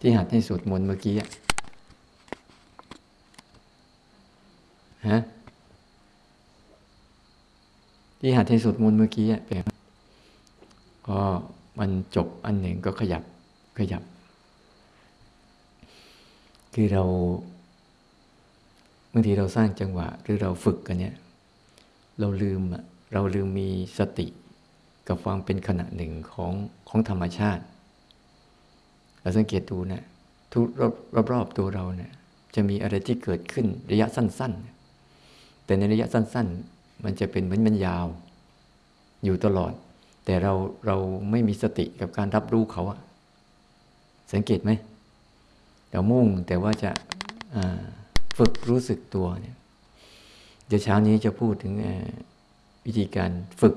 ที่หัดให้สวดมนต์เมื่อกี้ฮะที่หัดให้สวดมนต์เมื่อกี้เป็นก็มันจบอันหนึ่งก็ขยับขยับ คือเราบางทีเราสร้างจังหวะหรือเราฝึกกันเนี่ย เราลืมเราลืมมีสติกับความเป็นขณะหนึ่งของของธรรมชาติ เราสังเกตดูนะทุกรอบรอบตัวเราเนี่ยจะมีอะไรที่เกิดขึ้นระยะสั้น ๆ แต่ในระยะสั้น ๆ มันจะเป็นเหมือนมันยาว อยู่ตลอด แต่เราเราไม่มีสติกับการรับรู้เขาอะสังเกตไหมเรามุ่งแต่ว่าจะฝึกรู้สึกตัวเนี่ยเดี๋ยวเช้านี้จะพูดถึงวิธีการฝึก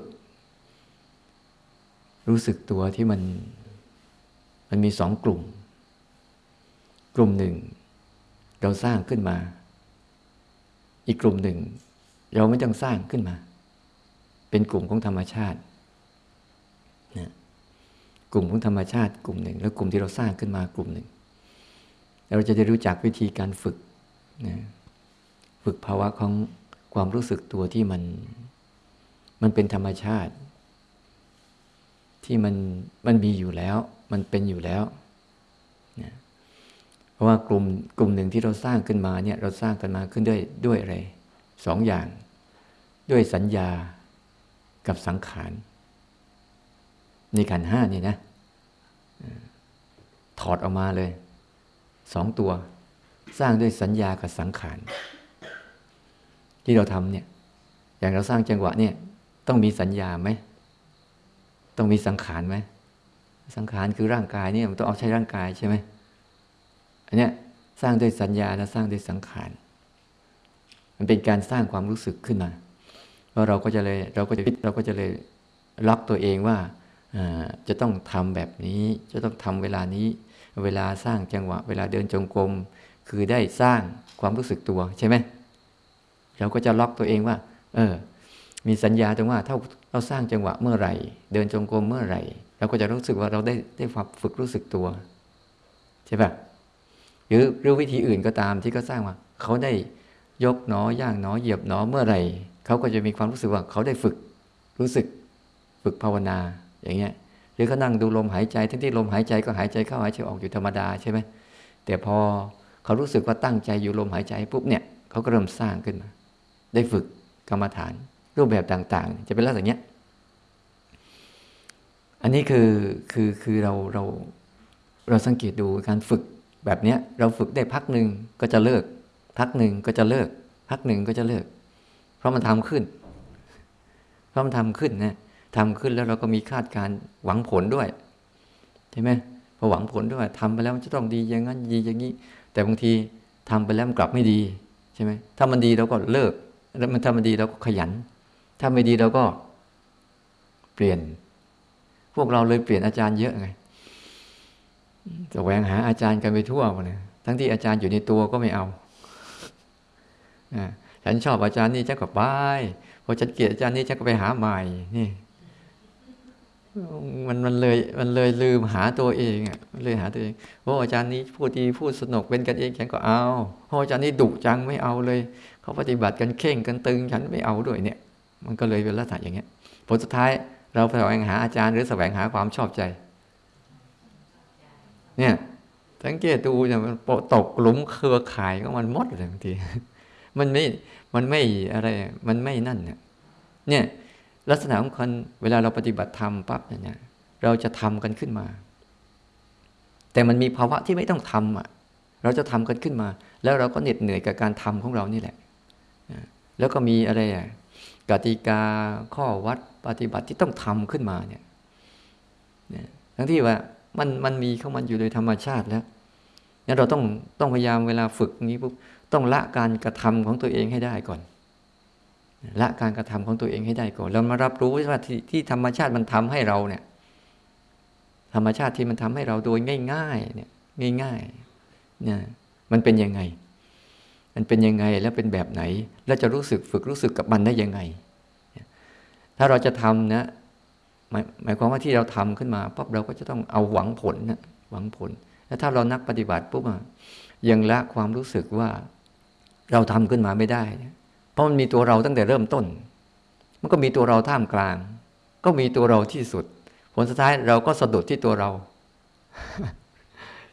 รู้สึกตัวที่มัน มันมีสองกลุ่ม กลุ่มหนึ่ง เราสร้างขึ้นมา อีกกลุ่มหนึ่ง เราไม่ต้องสร้างขึ้นมา เป็นกลุ่มของธรรมชาตินะกลุ่มของธรรมชาติกลุ่มหนึ่ง แล้วกลุ่มที่เราสร้างขึ้นมากลุ่มหนึ่ง เราจะได้รู้จักวิธีการฝึกนะฝึกภาวะของความรู้สึกตัวที่มัน มันเป็นธรรมชาติ ที่มันมันมีอยู่แล้ว มันเป็นอยู่แล้วนะเพราะว่ากลุ่มกลุ่มหนึ่งที่เราสร้างขึ้นมาเนี่ยเราสร้างกันมาขึ้นด้วยด้วยอะไรสองอย่าง ด้วยสัญญากับสังขารในขันห้านี่นะ ถอดออกมาเลยสองตัว สร้างด้วยสัญญากับสังขารที่เราทำเนี่ย อย่างเราสร้างจังหวะเนี่ย ต้องมีสัญญาไหม ต้องมีสังขารไหม สังขารคือร่างกายเนี่ยมันต้องเอาใช้ร่างกายใช่ไหมอันเนี้ยสร้างด้วยสัญญาและสร้างด้วยสังขาร มันเป็นการสร้างความรู้สึกขึ้นมาว่าเราก็จะเลยเราก็จะเราก็จะเลยล็อกตัวเองว่าจะต้องทำแบบนี้ จะต้องทำเวลานี้ เวลาสร้างจังหวะ เวลาเดินจงกรมคือได้สร้างความรู้สึกตัวใช่ไหมเราก็จะล็อกตัวเองว่า เออ มีสัญญาตรงว่าถ้าเราสร้างจังหวะเมื่อไหร่ เดินจงกรมเมื่อไหร่ เราก็จะรู้สึกว่าเราได้ได้ฝึกรู้สึกตัว ใช่ปะหรือหรือวิธีอื่นก็ตามที่เขาสร้างว่าเขาได้ยกหนอย่างหนอเหยียบหนอเมื่อไหร่เขาก็จะมีความรู้สึกว่าเขาได้ฝึกรู้สึกฝึกภาวนาอย่างเงี้ยหรือเขานั่งดูลมหายใจทั้งที่ลมหายใจก็หายใจเข้าหายใจออกอยู่ธรรมดาใช่ไหมแต่พอเขารู้สึกว่าตั้งใจอยู่ลมหายใจปุ๊บเนี่ยเขาก็เริ่มสร้างขึ้นมา ได้ฝึกกรรมฐานรูปแบบต่าง ๆ จะเป็นลักษณะนี้ย อันนี้คือคือคือเราเราเราสังเกตดูการฝึกแบบเนี้ยเราฝึกได้พักหนึ่งก็จะเลิก พักหนึ่งก็จะเลิก พักหนึ่งก็จะเลิก เพราะมันทำขึ้น เพราะมันทำขึ้นนะทำขึ้นแล้วเราก็มีคาดการหวังผลด้วยใช่ไหมพอหวังผลด้วยทำไปแล้วมันจะต้องดีอย่างนั้นดีอย่างนี้ แต่บางทีทำไปแล้วมันกลับไม่ดีใช่ไหมถ้ามันดีเราก็เลิก แล้วมันถ้ามันดีเราก็ขยัน ถ้าไม่ดีเราก็เปลี่ยน พวกเราเลยเปลี่ยนอาจารย์เยอะไงจะแหวงหาอาจารย์กันไปทั่วเลยทั้งที่อาจารย์อยู่ในตัวก็ไม่เอาอฉันชอบอาจารย์นี่ฉันก็ไปพอฉันเกลียดอาจารย์นี่ฉันก็ไปหาใหม่นี่มันมันเลยมันเลยลืมหาตัวเองอะเลยหาตัวเองโอ้อาจารย์นี้พูดดีพูดสนุกเป็นกันเองฉันก็เอาโอ้อาจารย์นี้ดุจังไม่เอาเลย เขาปฏิบัติกันเข่งกันตึงฉันไม่เอาด้วยเนี่ย มันก็เลยเป็นลักษณะอย่างเงี้ยผลสุดท้าย เราแสวงหาอาจารย์หรือแสวงหาความชอบใจ เนี่ยสังเกตดูเนี่ยมันตกหลุมเครือข่ายก็มันมดเลยบางทีมันไม่มันไม่อะไร มันไม่นั่นเนี่ยเนี่ยลักษณะของคนเวลาเราปฏิบัติธรรมปั๊บเนี่ยเราจะทำกันขึ้นมา แต่มันมีภาวะที่ไม่ต้องทำอะ เราจะทำกันขึ้นมา แล้วเราก็เหน็ดเหนื่อยกับการทำของเรานี่แหละแล้วก็มีอะไรอะกติกาข้อวัด ปฏิบัติที่ต้องทำขึ้นมาเนี่ยทั้งที่ว่ามันมันมีเข้ามันอยู่โดยธรรมชาติแล้วนั้นเราต้องต้องพยายามเวลาฝึกนี้ปุ๊บต้องละการกระทำของตัวเองให้ได้ก่อน ละการกระทำของตัวเองให้ได้ก่อนเรามารับรู้ว่าที่ที่ธรรมชาติมันทำให้เราเนี่ย ธรรมชาติที่มันทำให้เราโดยง่าย ๆ เนี่ย ง่ายๆเนี่ยมันเป็นยังไง มันเป็นยังไงแล้วเป็นแบบไหน แล้วจะรู้สึกฝึกรู้สึกกับมันได้ยังไง ถ้าเราจะทำนะหมายหมายความว่าที่เราทำขึ้นมาปั๊บเราก็จะต้องเอาหวังผลนะหวังผล แล้วถ้าเรานักปฏิบัติปุ๊บยังละความรู้สึกว่าเราทำขึ้นมาไม่ได้เพราะมันมีตัวเราตั้งแต่เริ่มต้น มันก็มีตัวเราท่ามกลาง ก็มีตัวเราที่สุด ผลสุดท้ายเราก็สะดุดที่ตัวเรา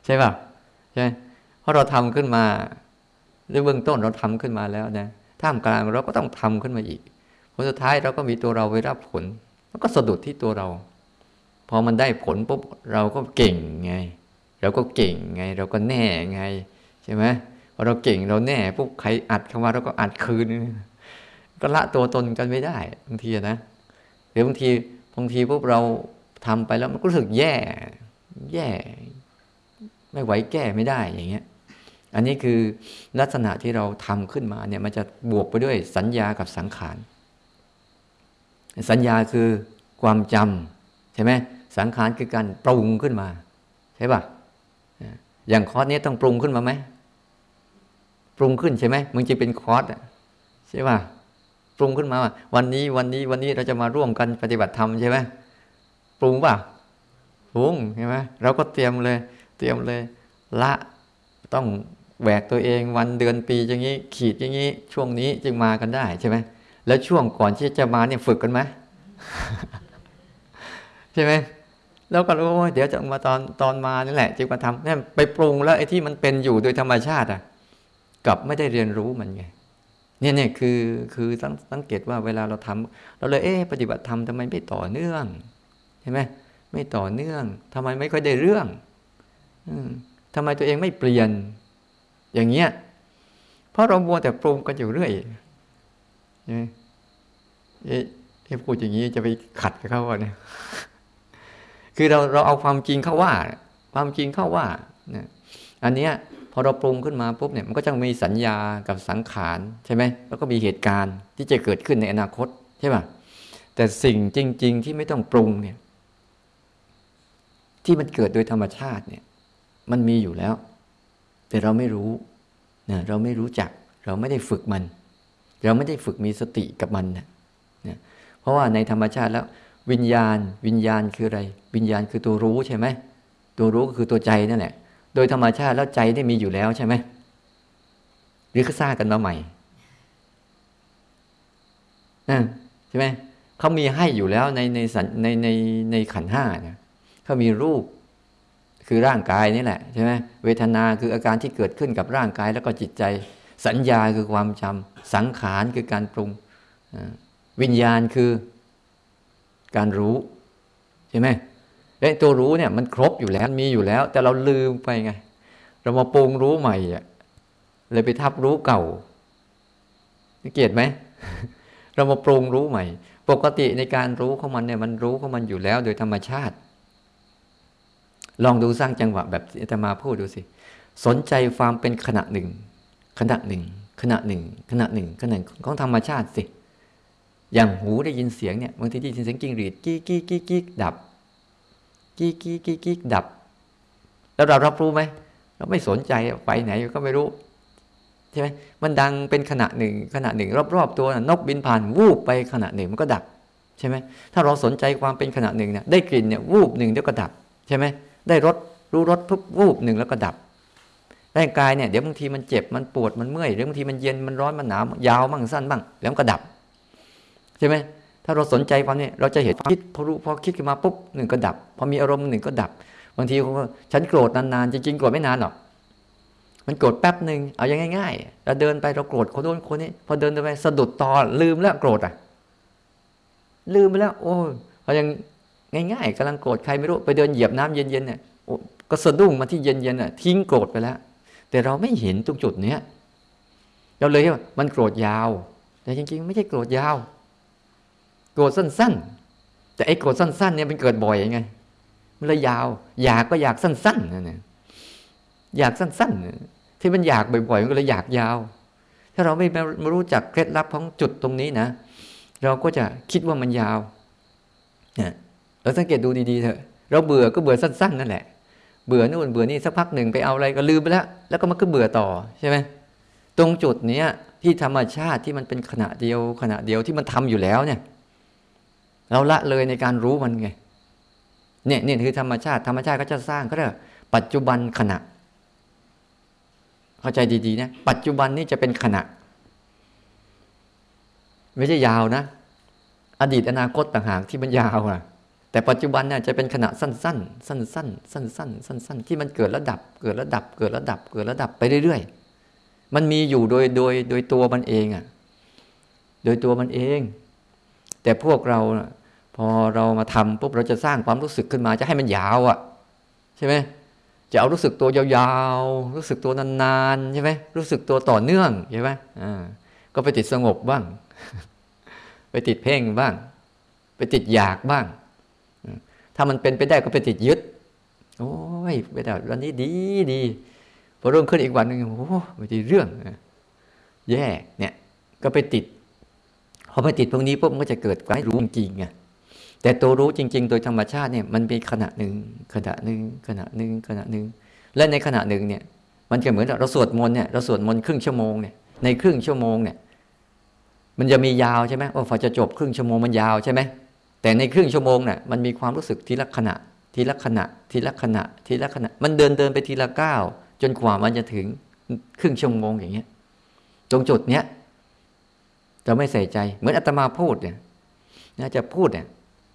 ใช่ป่ะใช่เพราะเราทำขึ้นมาในเบื้องต้นเราทำขึ้นมาแล้วนะท่ามกลางเราก็ต้องทำขึ้นมาอีก ผลสุดท้ายเราก็มีตัวเราไว้รับผล มันก็สะดุดที่ตัวเรา พอมันได้ผลปุ๊บเราก็เก่งไง เราก็เก่งไง เราก็แน่ไง ใช่ไหมพอเราเก่งเราแน่ปุ๊บใครอัดเข้ามาเราก็อัดคืน ก็ละตัวตนกันไม่ได้บางทีนะหรือบางทีบางทีปุ๊บเราทำไปแล้วมันก็รู้สึกแย่ แย่ ไม่ไหวแก้ไม่ได้อย่างเงี้ย อันนี้คือลักษณะที่เราทำขึ้นมาเนี่ยมันจะบวกไปด้วยสัญญากับสังขาร สัญญาคือความจำใช่ไหมสังขารคือการปรุงขึ้นมา ใช่ปะอย่างคอร์สนี้ต้องปรุงขึ้นมาไหมปรุงขึ้นใช่ไหมมันจะเป็นคอร์สใช่ปะปรุงขึ้นมา วันนี้วันนี้วันนี้เราจะมาร่วมกันปฏิบัติธรรมใช่ไหมปรุงป่ะปรุงใช่ไหมเราก็เตรียมเลย เตรียมเลย ละต้องแหวกตัวเองวันเดือนปีอย่างนี้ ขีดอย่างนี้ช่วงนี้จึงมากันได้ใช่ไหม แล้วช่วงก่อนที่จะมาเนี่ยฝึกกันไหมใช่ไหมแล้วก็รู้ว่าเดี๋ยวจะมาตอนตอนมานี่แหละจึงมาทำเนี่ยไปปรุงแล้วไอ้ที่มันเป็นอยู่โดยธรรมชาติอะกับไม่ได้เรียนรู้มันไงเนี่ยเนี่ยคือคือสังเกตว่าเวลาเราทำเราเลยเอ๊ปฏิบัติธรรมทำไมไม่ต่อเนื่องใช่ไหมไม่ต่อเนื่องทำไมไม่ค่อยได้เรื่อง อืทำไมตัวเองไม่เปลี่ยน อย่างเงี้ยเพราะเราบัวแต่ปรุงกันอยู่เรื่อย เอ๊ะพูดอย่างนี้จะไปขัดกับเขาเนี่ย คือเราเราเอาความจริงเข้าว่า ความจริงเข้าว่าเนี่ยอันเนี้ยพอเราปรุงขึ้นมาปุ๊บเนี่ยมันก็จะมีสัญญากับสังขารใช่ไหมแล้วก็มีเหตุการณ์ที่จะเกิดขึ้นในอนาคตใช่ป่ะแต่สิ่งจริง ๆ ที่ไม่ต้องปรุงเนี่ย ที่มันเกิดโดยธรรมชาติเนี่ย มันมีอยู่แล้ว แต่เราไม่รู้นะเราไม่รู้จัก เราไม่ได้ฝึกมัน เราไม่ได้ฝึกมีสติกับมันนะนะเพราะว่าในธรรมชาติแล้ว วิญญาณ วิญญาณคืออะไร วิญญาณคือตัวรู้ใช่ไหมตัวรู้ก็คือตัวใจนั่นแหละ โดยธรรมชาติแล้วใจได้มีอยู่แล้วใช่ไหมหรือเขาสร้างกันมาใหม่ใช่ไหมเขามีให้อยู่แล้วในในในในในขันห้าเนี่ยเขามีรูปคือร่างกายนี่แหละใช่ไหมเวทนาคืออาการที่เกิดขึ้นกับร่างกายแล้วก็จิตใจ สัญญาคือความจำสังขารคือการปรุง วิญญาณคือการรู้ ใช่ไหมไอ้ตัวรู้เนี่ยมันครบอยู่แล้วมีอยู่แล้ว แต่เราลืมไปไง เรามาปรุงรู้ใหม่อะเลยไปทับรู้เก่าเกียดไหม เรามาปรุงรู้ใหม่ ปกติในการรู้ของมันเนี่ยมันรู้ของมันอยู่แล้วโดยธรรมชาติ ลองดูสร้างจังหวะแบบอาตมาพูดดูสิ สนใจความเป็นขณะหนึ่ง ขณะหนึ่ง ขณะหนึ่ง ขณะหนึ่งขณะหนึ่งของธรรมชาติสิ อย่างหูได้ยินเสียงเนี่ยบางทีได้ยินเสียงกิ้งหรีดกี้กี้กี้กี้ดับ กี้กี้กี้กี้ดับ แล้วเรารับรู้ไหมเราไม่สนใจไปไหนก็ไม่รู้ใช่ไหมมันดังเป็นขณะหนึ่ง ขณะหนึ่ง รอบๆตัวนกบินผ่านวูบไปขณะหนึ่งมันก็ดับใช่ไหมถ้าเราสนใจความเป็นขณะหนึ่งเนี่ยได้กลิ่นเนี่ยวูบหนึ่งเดี๋ยวก็ดับใช่ไหมได้รสรู้รสทุกวูบหนึ่งแล้วก็ดับ ร่างกายเนี่ยเดี๋ยวบางทีมันเจ็บมันปวดมันเมื่อยหรือบางทีมันเย็นมันร้อนมันหนาวยาวบ้างสั้นบ้าง แล้วก็ดับ ใช่ไหมถ้าเราสนใจความนี้เราจะเห็นคิดพอรู้พอคิดขึ้นมาปุ๊บหนึ่งก็ดับ พอมีอารมณ์หนึ่งก็ดับบางทีเขาฉันโกรธนานๆจริงๆโกรธไม่นานหรอกมันโกรธแป๊บหนึ่งเอาอย่างง่ายๆเราเดินไปเราโกรธคนโน้นคนนี้ พอเดินไปสะดุดตอลืมแล้วโกรธอะ ลืมไปแล้ว โอ้เขายังง่ายๆกำลังโกรธใครไม่รู้ไปเดินเหยียบน้ำเย็นๆเนี่ยก็สะดุ้งมาที่เย็นๆน่ะทิ้งโกรธไปแล้ว แต่เราไม่เห็นตรงจุดเนี้ยเราเลยว่ามันโกรธยาว แต่จริงๆ ไม่ใช่โกรธยาว โกรธสั้น ๆ แต่ไอ้โกรธสั้น ๆ เนี่ยมันเกิดบ่อยยังไง มันเลยยาว อยากก็อยากสั้นๆนั่นเองอยากสั้นๆ ที่มันอยากบ่อยๆ มันก็เลยอยากยาว ถ้าเราไม่มรู้จักเคล็ดลับของจุดตรงนี้นะ เราก็จะคิดว่ามันยาวเนี่ยเราสังเกตดูดีๆเถอะ เราเบื่อก็เบื่อสั้น ๆ นั่นแหละ เบื่อนู่นเบื่อนี่สักพักหนึ่งไปเอาอะไรก็ลืมไปแล้ว แล้วก็มันก็เบื่อต่อใช่ไหมตรงจุดเนี้ยที่ธรรมชาติที่มันเป็นขณะเดียวขณะเดียวที่มันทำอยู่แล้วเนี่ย เราละเลยในการรู้มันไง เนี่ยเนี่ยคือธรรมชาติ ธรรมชาติก็จะสร้างก็ได้ปัจจุบันขณะ เข้าใจดีๆนะปัจจุบันนี่จะเป็นขณะ ไม่ใช่ยาวนะ อดีตอนาคตต่างหากที่มันยาวอะ แต่ปัจจุบันเนี่ยจะเป็นขณะสั้นๆ สั้นๆ สั้นๆ สั้นๆ ที่มันเกิดระดับ เกิดระดับ เกิดระดับ เกิดระดับไปเรื่อยๆ มันมีอยู่โดยโดยโดยตัวมันเองอะ โดยตัวมันเอง แต่พวกเราพอเรามาทำปุ๊บเราจะสร้างความรู้สึกขึ้นมาจะให้มันยาวอะ ใช่ไหมจะเอารู้สึกตัวยาวๆ รู้สึกตัวนานๆ ใช่ไหมรู้สึกตัวต่อเนื่องใช่ไหมอ่า ก็ไปติดสงบบ้าง ไปติดเพ่งบ้าง ไปติดอยากบ้าง ถ้ามันเป็นไปได้ก็ไปติดยึด โอ้ยไปได้วันนี้ดีดีพอรุ่งขึ้นอีกวันนึงโอ้ไม่ดีเรื่องแย่เนี่ยก็ไปติด พอไปติดพวกนี้ปุ๊บมันก็จะเกิดการรู้จริงไงแต่ตัวรู้จริง ๆ โดยธรรมชาติเนี่ยมันมีขณะหนึ่งขณะหนึ่งขณะหนึ่งขณะหนึ่งและในขณะหนึ่งเนี่ย มันจะเหมือนเราสวดมนต์เนี่ยเราสวดมนต์ครึ่งชั่วโมงเนี่ยในครึ่งชั่วโมงเนี่ย มันจะมียาวใช่ไหมว่าพอจะจบครึ่งชั่วโมงมันยาวใช่ไหม แต่ในครึ่งชั่วโมงเนี่ยมันมีความรู้สึกทีละขณะ ทีละขณะ ทีละขณะ ทีละขณะ มันเดินเดินไปทีละก้าวจนกว่ามันจะถึงครึ่งชั่วโมงอย่างเงี้ยตรงจุดเนี้ยจะไม่ใส่ใจ เหมือนอาตมาพูดเนี่ยน่าจะพูดเนี่ย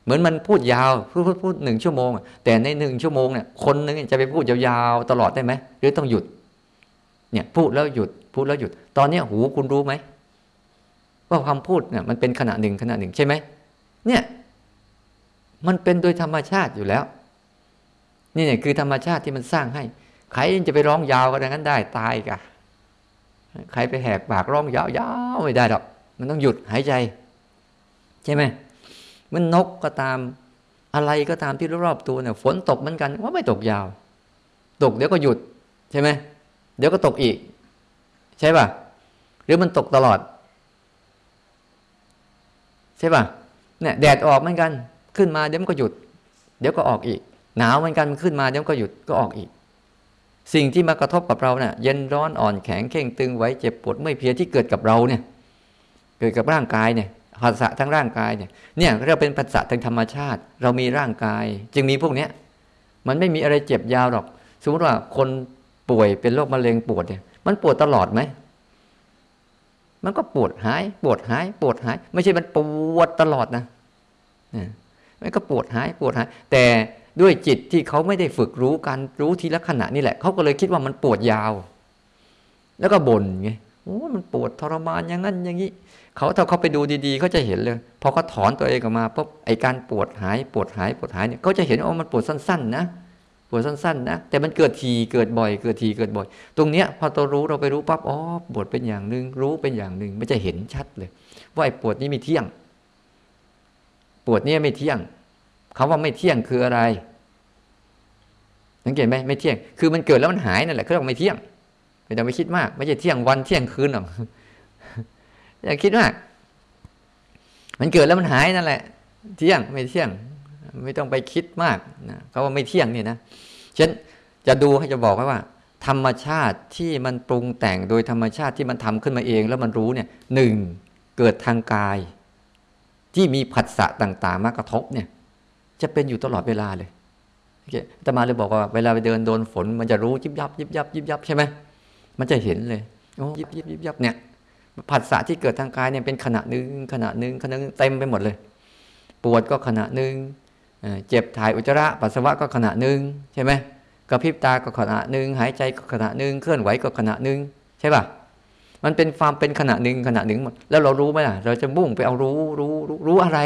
เหมือนมันพูดยาวพูดพูดพูดหนึ่งชั่วโมง แต่ในหนึ่งชั่วโมงเนี่ยคนนึงจะไปพูดยาวๆตลอดได้ไหมหรือต้องหยุด เนี่ยพูดแล้วหยุด พูดแล้วหยุด ตอนนี้หูคุณรู้ไหมว่าความพูดเนี่ยมันเป็นขณะหนึ่งขณะหนึ่งใช่ไหมเนี่ย มันเป็นโดยธรรมชาติอยู่แล้ว นี่เนี่ยคือธรรมชาติที่มันสร้างให้ ใครจะไปร้องยาวก็ดังนั้นได้ตายกะใครไปแหกปากร้องยาวๆไม่ได้หรอก มันต้องหยุดหายใจ ใช่ไหมมันนกก็ตามอะไรก็ตามที่รอบๆตัวเนี่ยฝนตกเหมือนกันว่าไม่ตกยาว ตกเดี๋ยวก็หยุด ใช่ไหมเดี๋ยวก็ตกอีก ใช่ป่ะ หรือมันตกตลอด ใช่ป่ะเนี่ยแดดออกเหมือนกัน ขึ้นมาเดี๋ยวมันก็หยุด เดี๋ยวก็ออกอีก หนาวเหมือนกันขึ้นมาเดี๋ยวก็หยุดก็ออกอีก สิ่งที่มากระทบกับเราเนี่ยเย็นร้อนอ่อนแข็งเข่งตึงไว้เจ็บปวดไม่เพียที่เกิดกับเราเนี่ย เกิดกับร่างกายเนี่ยภาษาทั้งร่างกายเนี่ยเนี่ยเราเป็นภาษาทางธรรมชาติ เรามีร่างกาย จึงมีพวกเนี้ยมันไม่มีอะไรเจ็บยาวหรอก สมมติว่าคนป่วยเป็นโรคมะเร็งปวดเนี่ย มันปวดตลอดไหมมันก็ปวดหาย ปวดหาย ปวดหาย ไม่ใช่มันปวดตลอดนะ มันก็ปวดหายปวดหาย แต่ด้วยจิตที่เขาไม่ได้ฝึกรู้การรู้ทีละขณะนี่แหละเขาก็เลยคิดว่ามันปวดยาว แล้วก็บ่นไงโอ้มันปวดทรมานอย่างนั้นอย่างนี้เขาถ้าเขาไปดูดีๆเขาจะเห็นเลยพอเขาถอนตัวเองออกมาปุ๊บไอการปวดหายปวดหายปวดหายเนี่ยเขาจะเห็นว่ามันปวดสั้น ๆ นะปวดสั้นๆนะแต่มันเกิดทีเกิดบ่อย เกิดทีเกิดบ่อย ตรงเนี้ยพอตัวรู้เราไปรู้ปั๊บอ๋อปวดเป็นอย่างหนึ่งรู้เป็นอย่างหนึ่งไม่จะเห็นชัดเลย ว่าไอ้ปวดนี้มีเที่ยง ปวดเนี่ยไม่เที่ยงคาว่าไม่เที่ยงคืออะไร สังเกตไหมไม่เที่ยง คือมันเกิดแล้วมันหายนั่นแหละเขาเรียกไม่เที่ยง ไม่ต้องไปคิดมาก ไม่ใช่เที่ยงวันเที่ยงคืนหรอกอย่าคิดมาก มันเกิดแล้วมันหายนั่นแหละ เที่ยงไม่เที่ยง ไม่ต้องไปคิดมากนะเขาว่าไม่เที่ยงนี่นะฉันจะดูให้จะบอกไว้ว่า ธรรมชาติที่มันปรุงแต่งโดยธรรมชาติที่มันทำขึ้นมาเอง แล้วมันรู้เนี่ยหนึ่งเกิดทางกาย ที่มีผัสสะต่างๆ มากระทบเนี่ย จะเป็นอยู่ตลอดเวลาเลยแต่มาเลยบอกว่าเวลาไปเดินโดนฝน มันจะรู้ยิบยับยิบยับยิบยับใช่ไหมมันจะเห็นเลยโอ้ยิบยิบยิบยับเนี่ยผัสสะที่เกิดทางกายเนี่ยเป็นขณะหนึ่งขณะหนึ่งขณะนึงเต็มไปหมดเลย ปวดก็ขณะหนึ่งเจ็บถ่ายอุจจาระปัสสาวะก็ขณะหนึ่งใช่ไหมกระพริบตาก็ขณะหนึ่งหายใจก็ขณะหนึ่งเคลื่อนไหวก็ขณะหนึ่งใช่ป่ะ มันเป็นความเป็นขณะหนึ่งขณะหนึ่งหมดแล้วเรารู้ไหมล่ะ เราจะมุ่งไปเอารู้รู้รู้รู้อะไร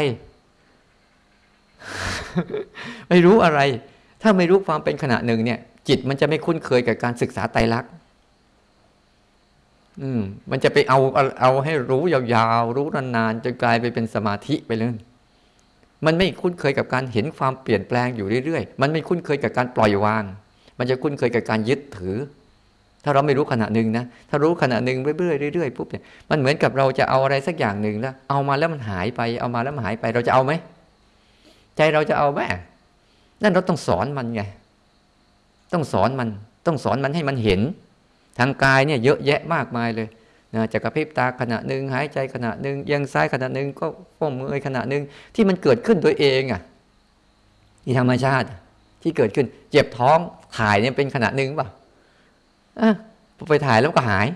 ไม่รู้อะไร ถ้าไม่รู้ความเป็นขณะหนึ่งเนี่ย จิตมันจะไม่คุ้นเคยกับการศึกษาไตรลักษณ์อืม มันจะไปเอาเอาให้รู้ยาวๆรู้นานๆจนกลายไปเป็นสมาธิไปเลยมันไม่คุ้นเคยกับการเห็นความเปลี่ยนแปลงอยู่เรื่อยๆ มันไม่คุ้นเคยกับการปล่อยวาง มันจะคุ้นเคยกับการยึดถือ ถ้าเราไม่รู้ขณะหนึ่งนะ ถ้ารู้ขณะหนึ่งเรื่อยๆเรื่อยๆปุ๊บเนี่ยมันเหมือนกับเราจะเอาอะไรสักอย่างหนึ่งแล้ว เอามาแล้วมันหายไปเอามาแล้วมันหายไปเราจะเอาไหมใจเราจะเอาไหมนั่นเราต้องสอนมันไง ต้องสอนมัน ต้องสอนมันให้มันเห็น ทางกายเนี่ยเยอะแยะมากมายเลยนะจะกระพริบตาขณะหนึ่งหายใจขณะหนึ่งยังซ้ายขณะหนึ่งก็ก้มมือขณะหนึ่งที่มันเกิดขึ้นตัวเองอะที่ธรรมชาติที่เกิดขึ้น เจ็บท้องถ่ายเนี่ยเป็นขณะหนึ่งป่ะ อะไปถ่ายแล้วก็หาย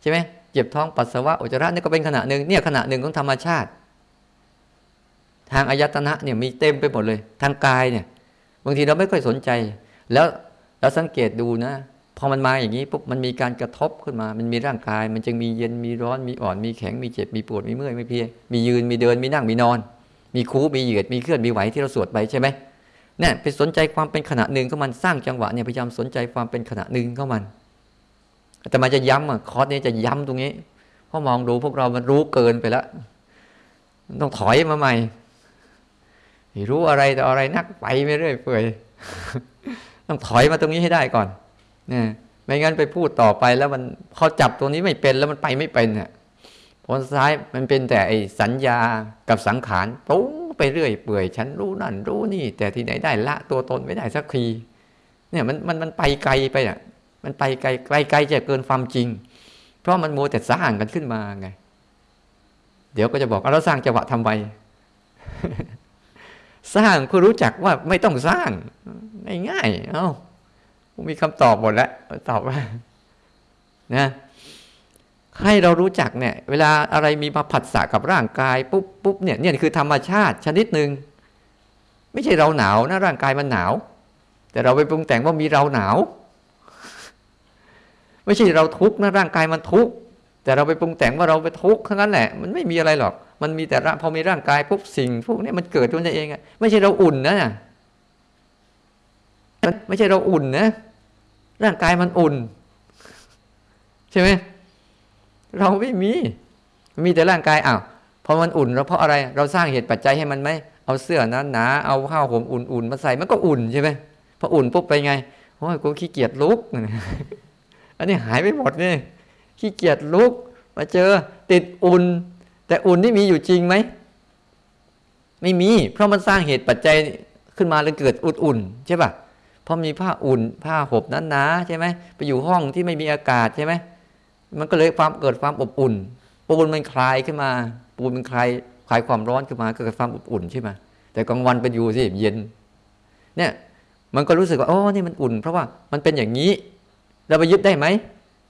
ใช่ไหมเจ็บท้องปัสสาวะอุจจาระนี่ก็เป็นขณะหนึ่งเนี่ยขณะหนึ่งของธรรมชาติ ทางอายตนะเนี่ยมีเต็มไปหมดเลย ทางกายเนี่ย บางทีเราไม่ค่อยสนใจ แล้วเราสังเกตดูนะพอมันมาอย่างนี้ปุ๊บมันมีการกระทบขึ้นมา มันมีร่างกาย มันจึงมีเย็นมีร้อนมีอ่อนมีแข็งมีเจ็บมีปวดมีเมื่อยมีเพียมียืนมีเดินมีนั่งมีนอน มีคูมีเหยียดมีเคลื่อนมีไหวที่เราสวดไปใช่ไหมเนี่ยไปสนใจความเป็นขณะหนึ่งของมันสร้างจังหวะเนี่ยพยายามสนใจความเป็นขณะหนึ่งของมัน แต่มาจะย้ำอะคอร์สนี้จะย้ำตรงนี้เพราะมองดูพวกเรามันรู้เกินไปแล้วต้องถอยมาใหม่รู้อะไรแต่อะไรนักไปไม่เรื่อยเปื่อยต้องถอยมาตรงนี้ให้ได้ก่อนเนี่ยไม่งั้นไปพูดต่อไปแล้วมันพอจับตรงนี้ไม่เป็นแล้วมันไปไม่เป็นเนี่ยผลซ้ายมันเป็นแต่ไอ้สัญญากับสังขารปุ้งไปเรื่อยเปื่อย ฉันรู้นั่นรู้นี่ แต่ที่ไหนได้ละตัวตนไม่ได้สักทีเนี่ยมันมันมันไปไกลไปอะ มันไปไกลไกลไกลจะเกินความจริง เพราะมันโมแต่สร้างกันขึ้นมาไง เดี๋ยวก็จะบอกเราสร้างจังหวะทำไมสร้างก็รู้จักว่าไม่ต้องสร้างง่ายๆเอา้ามีคำตอบหมดแล้วตอบว่านะให้เรารู้จักเนี่ย เวลาอะไรมีมาผัสสะกับร่างกายปุ๊บปุ๊บเนี่ยเนี่ยคือธรรมชาติชนิดหนึ่งไม่ใช่เราหนาวนะร่างกายมันหนาว แต่เราไปปรุงแต่งว่ามีเราหนาว ไม่ใช่เราทุกข์นะร่างกายมันทุกข์แต่เราไปปรุงแต่งว่าเราไปทุกข์เทั้งนั้นแหละ มันไม่มีอะไรหรอก มันมีแต่พอมีร่างกายปุ๊บสิ่งพวกนี้มันเกิดตัวเองอะไม่ใช่เราอุ่นนะไม่ใช่เราอุ่นนะ ร่างกายมันอุ่น ใช่ไหมเราไม่มี มีแต่ร่างกายอ้าวพอมันอุ่นเราเพราะอะไร เราสร้างเหตุปัจจัยให้มันไหมเอาเสื้อนั้นหนาเอาผ้าห่มอุ่นๆมาใส่มันก็อุ่นใช่ไหมพออุ่นปุ๊บไปไงโอ้ยกูขี้เกียจลุก อันนี้หายไปหมดนี่ขี้เกียจลุกมาเจอติดอุ่น แต่อุ่นนี่มีอยู่จริงไหม ไม่มี เพราะมันสร้างเหตุปัจจัยขึ้นมาแล้วเกิดอุ่นๆใช่ป่ะเพราะมีผ้าอุ่น ผ้าห่มนั้นหนาใช่ไหมไปอยู่ห้องที่ไม่มีอากาศใช่ไหมมันก็เลยความเกิดความอบอุ่นปูนมันคลายขึ้นมา ปูนมันคลายคลายความร้อนขึ้นมาเกิดความอบอุ่นใช่ไหมแต่กลางวันเป็นอยู่สิเย็น เนี่ย มันก็รู้สึกว่าโอ้นี่มันอุ่น เพราะว่ามันเป็นอย่างนี้ เราไปยึดได้ไหม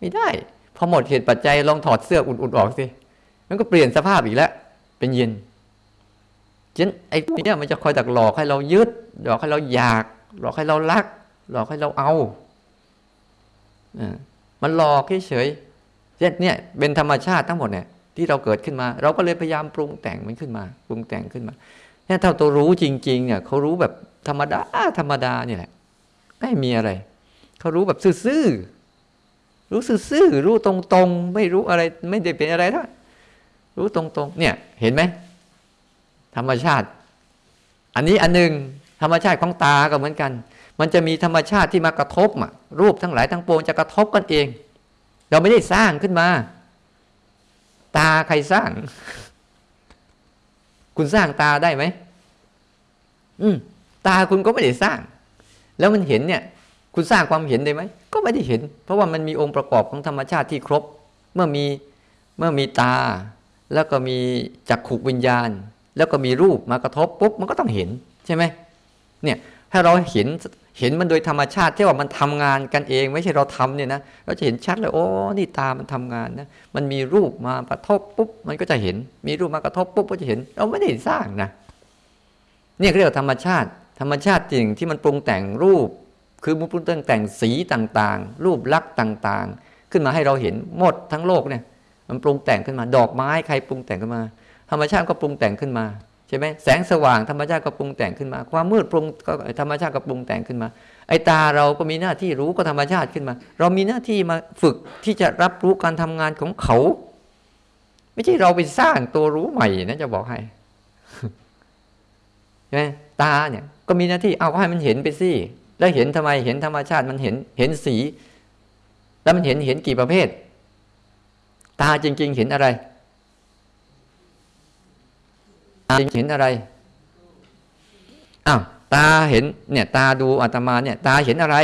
ไม่ได้ พอหมดเหตุปัจจัยลองถอดเสื้ออุ่นๆออกสิมันก็เปลี่ยนสภาพอีกแล้ว เป็นเย็นฉะนั้นไอ้พวกนี้มันจะคอยดักหลอกให้เรายึดหลอกให้เราอยาก หลอกให้เรารัก หลอกให้เราเอาอมันหลอกเฉยๆเนี่ยเป็นธรรมชาติทั้งหมดเนี่ยที่เราเกิดขึ้นมา เราก็เลยพยายามปรุงแต่งมันขึ้นมา ปรุงแต่งขึ้นมาเนี่ยถ้าตัวรู้จริง ๆ เนี่ยเขารู้แบบธรรมดาธรรมดาเนี่ยแหละไม่มีอะไร เขารู้แบบซื่อๆรู้ซื่อๆรู้ตรงๆ ไม่รู้อะไร ไม่ได้เป็นอะไรทั้งรู้ตรงๆ เนี่ย เห็นไหมธรรมชาติ อันนี้อันหนึ่งธรรมชาติของตาก็เหมือนกัน มันจะมีธรรมชาติที่มากระทบอะ รูปทั้งหลายทั้งปวงจะกระทบกันเอง เราไม่ได้สร้างขึ้นมา ตาใครสร้าง คุณสร้างตาได้ไหมอืมตาคุณก็ไม่ได้สร้าง แล้วมันเห็นเนี่ย คุณสร้างความเห็นได้ไหม ก็ไม่ได้เห็น เพราะว่ามันมีองค์ประกอบของธรรมชาติที่ครบ เมื่อมีเมื่อมีตา แล้วก็มีจักขุวิญญาณ แล้วก็มีรูปมากระทบปุ๊บมันก็ต้องเห็นใช่ไหมเนี่ยถ้าเราเห็นเห็นมันโดยธรรมชาติที่ว่ามันทำงานกันเอง ไม่ใช่เราทำเนี่ยนะเราจะเห็นชัดเลยโอ้นี่ตามันทำงานนะมันมีรูปมากระทบปุ๊บมันก็จะเห็น มีรูปมากระทบปุ๊บก็จะเห็น เราไม่ได้สร้างนะเนี่ยเรียกว่าธรรมชาติ ธรรมชาติจริงที่มันปรุงแต่งรูป คือมันปรุงแต่งสีต่างๆ รูปลักษณ์ต่างๆ ขึ้นมาให้เราเห็นหมดทั้งโลกเนี่ย มันปรุงแต่งขึ้นมา ดอกไม้ใครปรุงแต่งขึ้นมา ธรรมชาติก็ปรุงแต่งขึ้นมาใช่ไหมแสงสว่างธรรมชาติก็ปรุงแต่งขึ้นมา ความมืดปรุงก็ธรรมชาติก็ปรุงแต่งขึ้นมา ไอ้ตาเราก็มีหน้าที่รู้ก็ธรรมชาติขึ้นมา เรามีหน้าที่มาฝึกที่จะรับรู้การทำงานของเขา ไม่ใช่เราไปสร้างตัวรู้ใหม่นะจะบอกให้ใช่ไหมตาเนี่ยก็มีหน้าที่เอาให้มันเห็นไปสิ แล้วเห็นทำไมเห็นธรรมชาติมันเห็นเห็นสี แล้วมันเห็นเห็นกี่ประเภท ตาจริง ๆ เห็นอะไรตาเห็นอะไรอ้าวตาเห็นเนี่ย ตาดูอาตมาเนี่ย ตาเห็นอะไร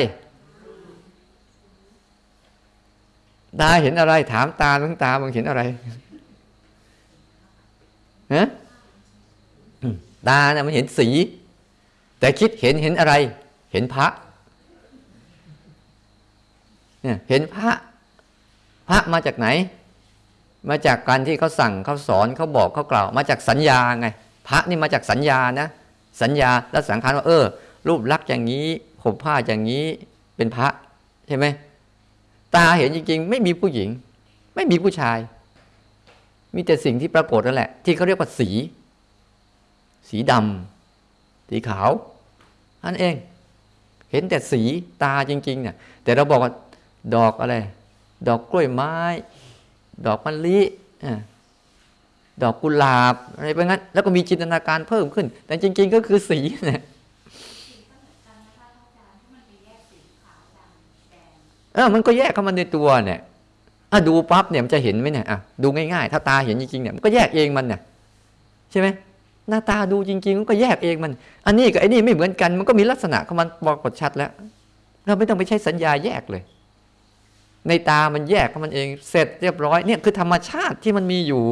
ตาเห็นอะไร ถามตาทั้งตามึงเห็นอะไรฮะตาเนี่ยมันเห็นสี แต่คิดเห็นเห็นอะไร เห็นพระเนี่ยเห็นพระ พระมาจากไหน มาจากการที่เขาสั่งเขาสอนเขาบอกเขากล่าว มาจากสัญญาไง พระนี่มาจากสัญญานะ สัญญาแล้วสังขารว่าเออ รูปลักษณ์อย่างนี้ผมผ้าอย่างนี้เป็นพระใช่ไหมตาเห็นจริง ๆ ไม่มีผู้หญิง ไม่มีผู้ชาย มีแต่สิ่งที่ปรากฏนั่นแหละ ที่เขาเรียกว่าสี สีดำสีขาวนั่นเอง เห็นแต่สีตาจริงๆเนี่ยแต่เราบอกว่าดอกอะไร ดอกกล้วยไม้ ดอกมะลิดอกกุหลาบอะไรไปงั้น แล้วก็มีจินตนาการเพิ่มขึ้น แต่จริง ๆ ก็คือสีเนี่ยเออมันก็แยกเข้ามาในตัวเนี่ยอะดูปั๊บเนี่ยมันจะเห็นไหมเนี่ยอะดูง่ายๆ ถ้าตาเห็นจริงๆเนี่ยมันก็แยกเองมันเนี่ยใช่ไหม หน้าตาดูจริงๆมันก็แยกเองมัน อันนี้กับไอ้นี่ไม่เหมือนกัน มันก็มีลักษณะของมันปรากฏชัดแล้ว เราไม่ต้องไปใช้สัญญาแยกเลย ในตามันแยกของมันเอง เสร็จเรียบร้อยเนี่ยคือธรรมชาติที่มันมีอยู่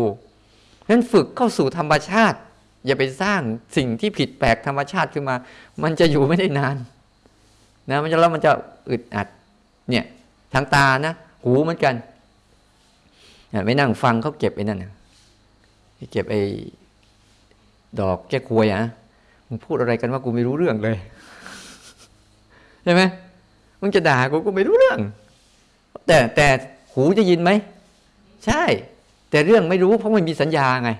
เพราะฉะนั้นฝึกเข้าสู่ธรรมชาติ อย่าไปสร้างสิ่งที่ผิดแปลกธรรมชาติขึ้นมา มันจะอยู่ไม่ได้นานนะมันจะแล้วมันจะอึดอัด เนี่ยทางตานะ หูเหมือนกันไม่นั่งฟังเขาเก็บไอ้นั่นเก็บไอ้ ดอกแก้ควยอะมึงพูดอะไรกันว่ากูไม่รู้เรื่องเลยใช่ไหมมึงจะด่ากูกูไม่รู้เรื่อง แต่แต่หูจะยินไหมใช่ แต่เรื่องไม่รู้เพราะไม่มีสัญญาไง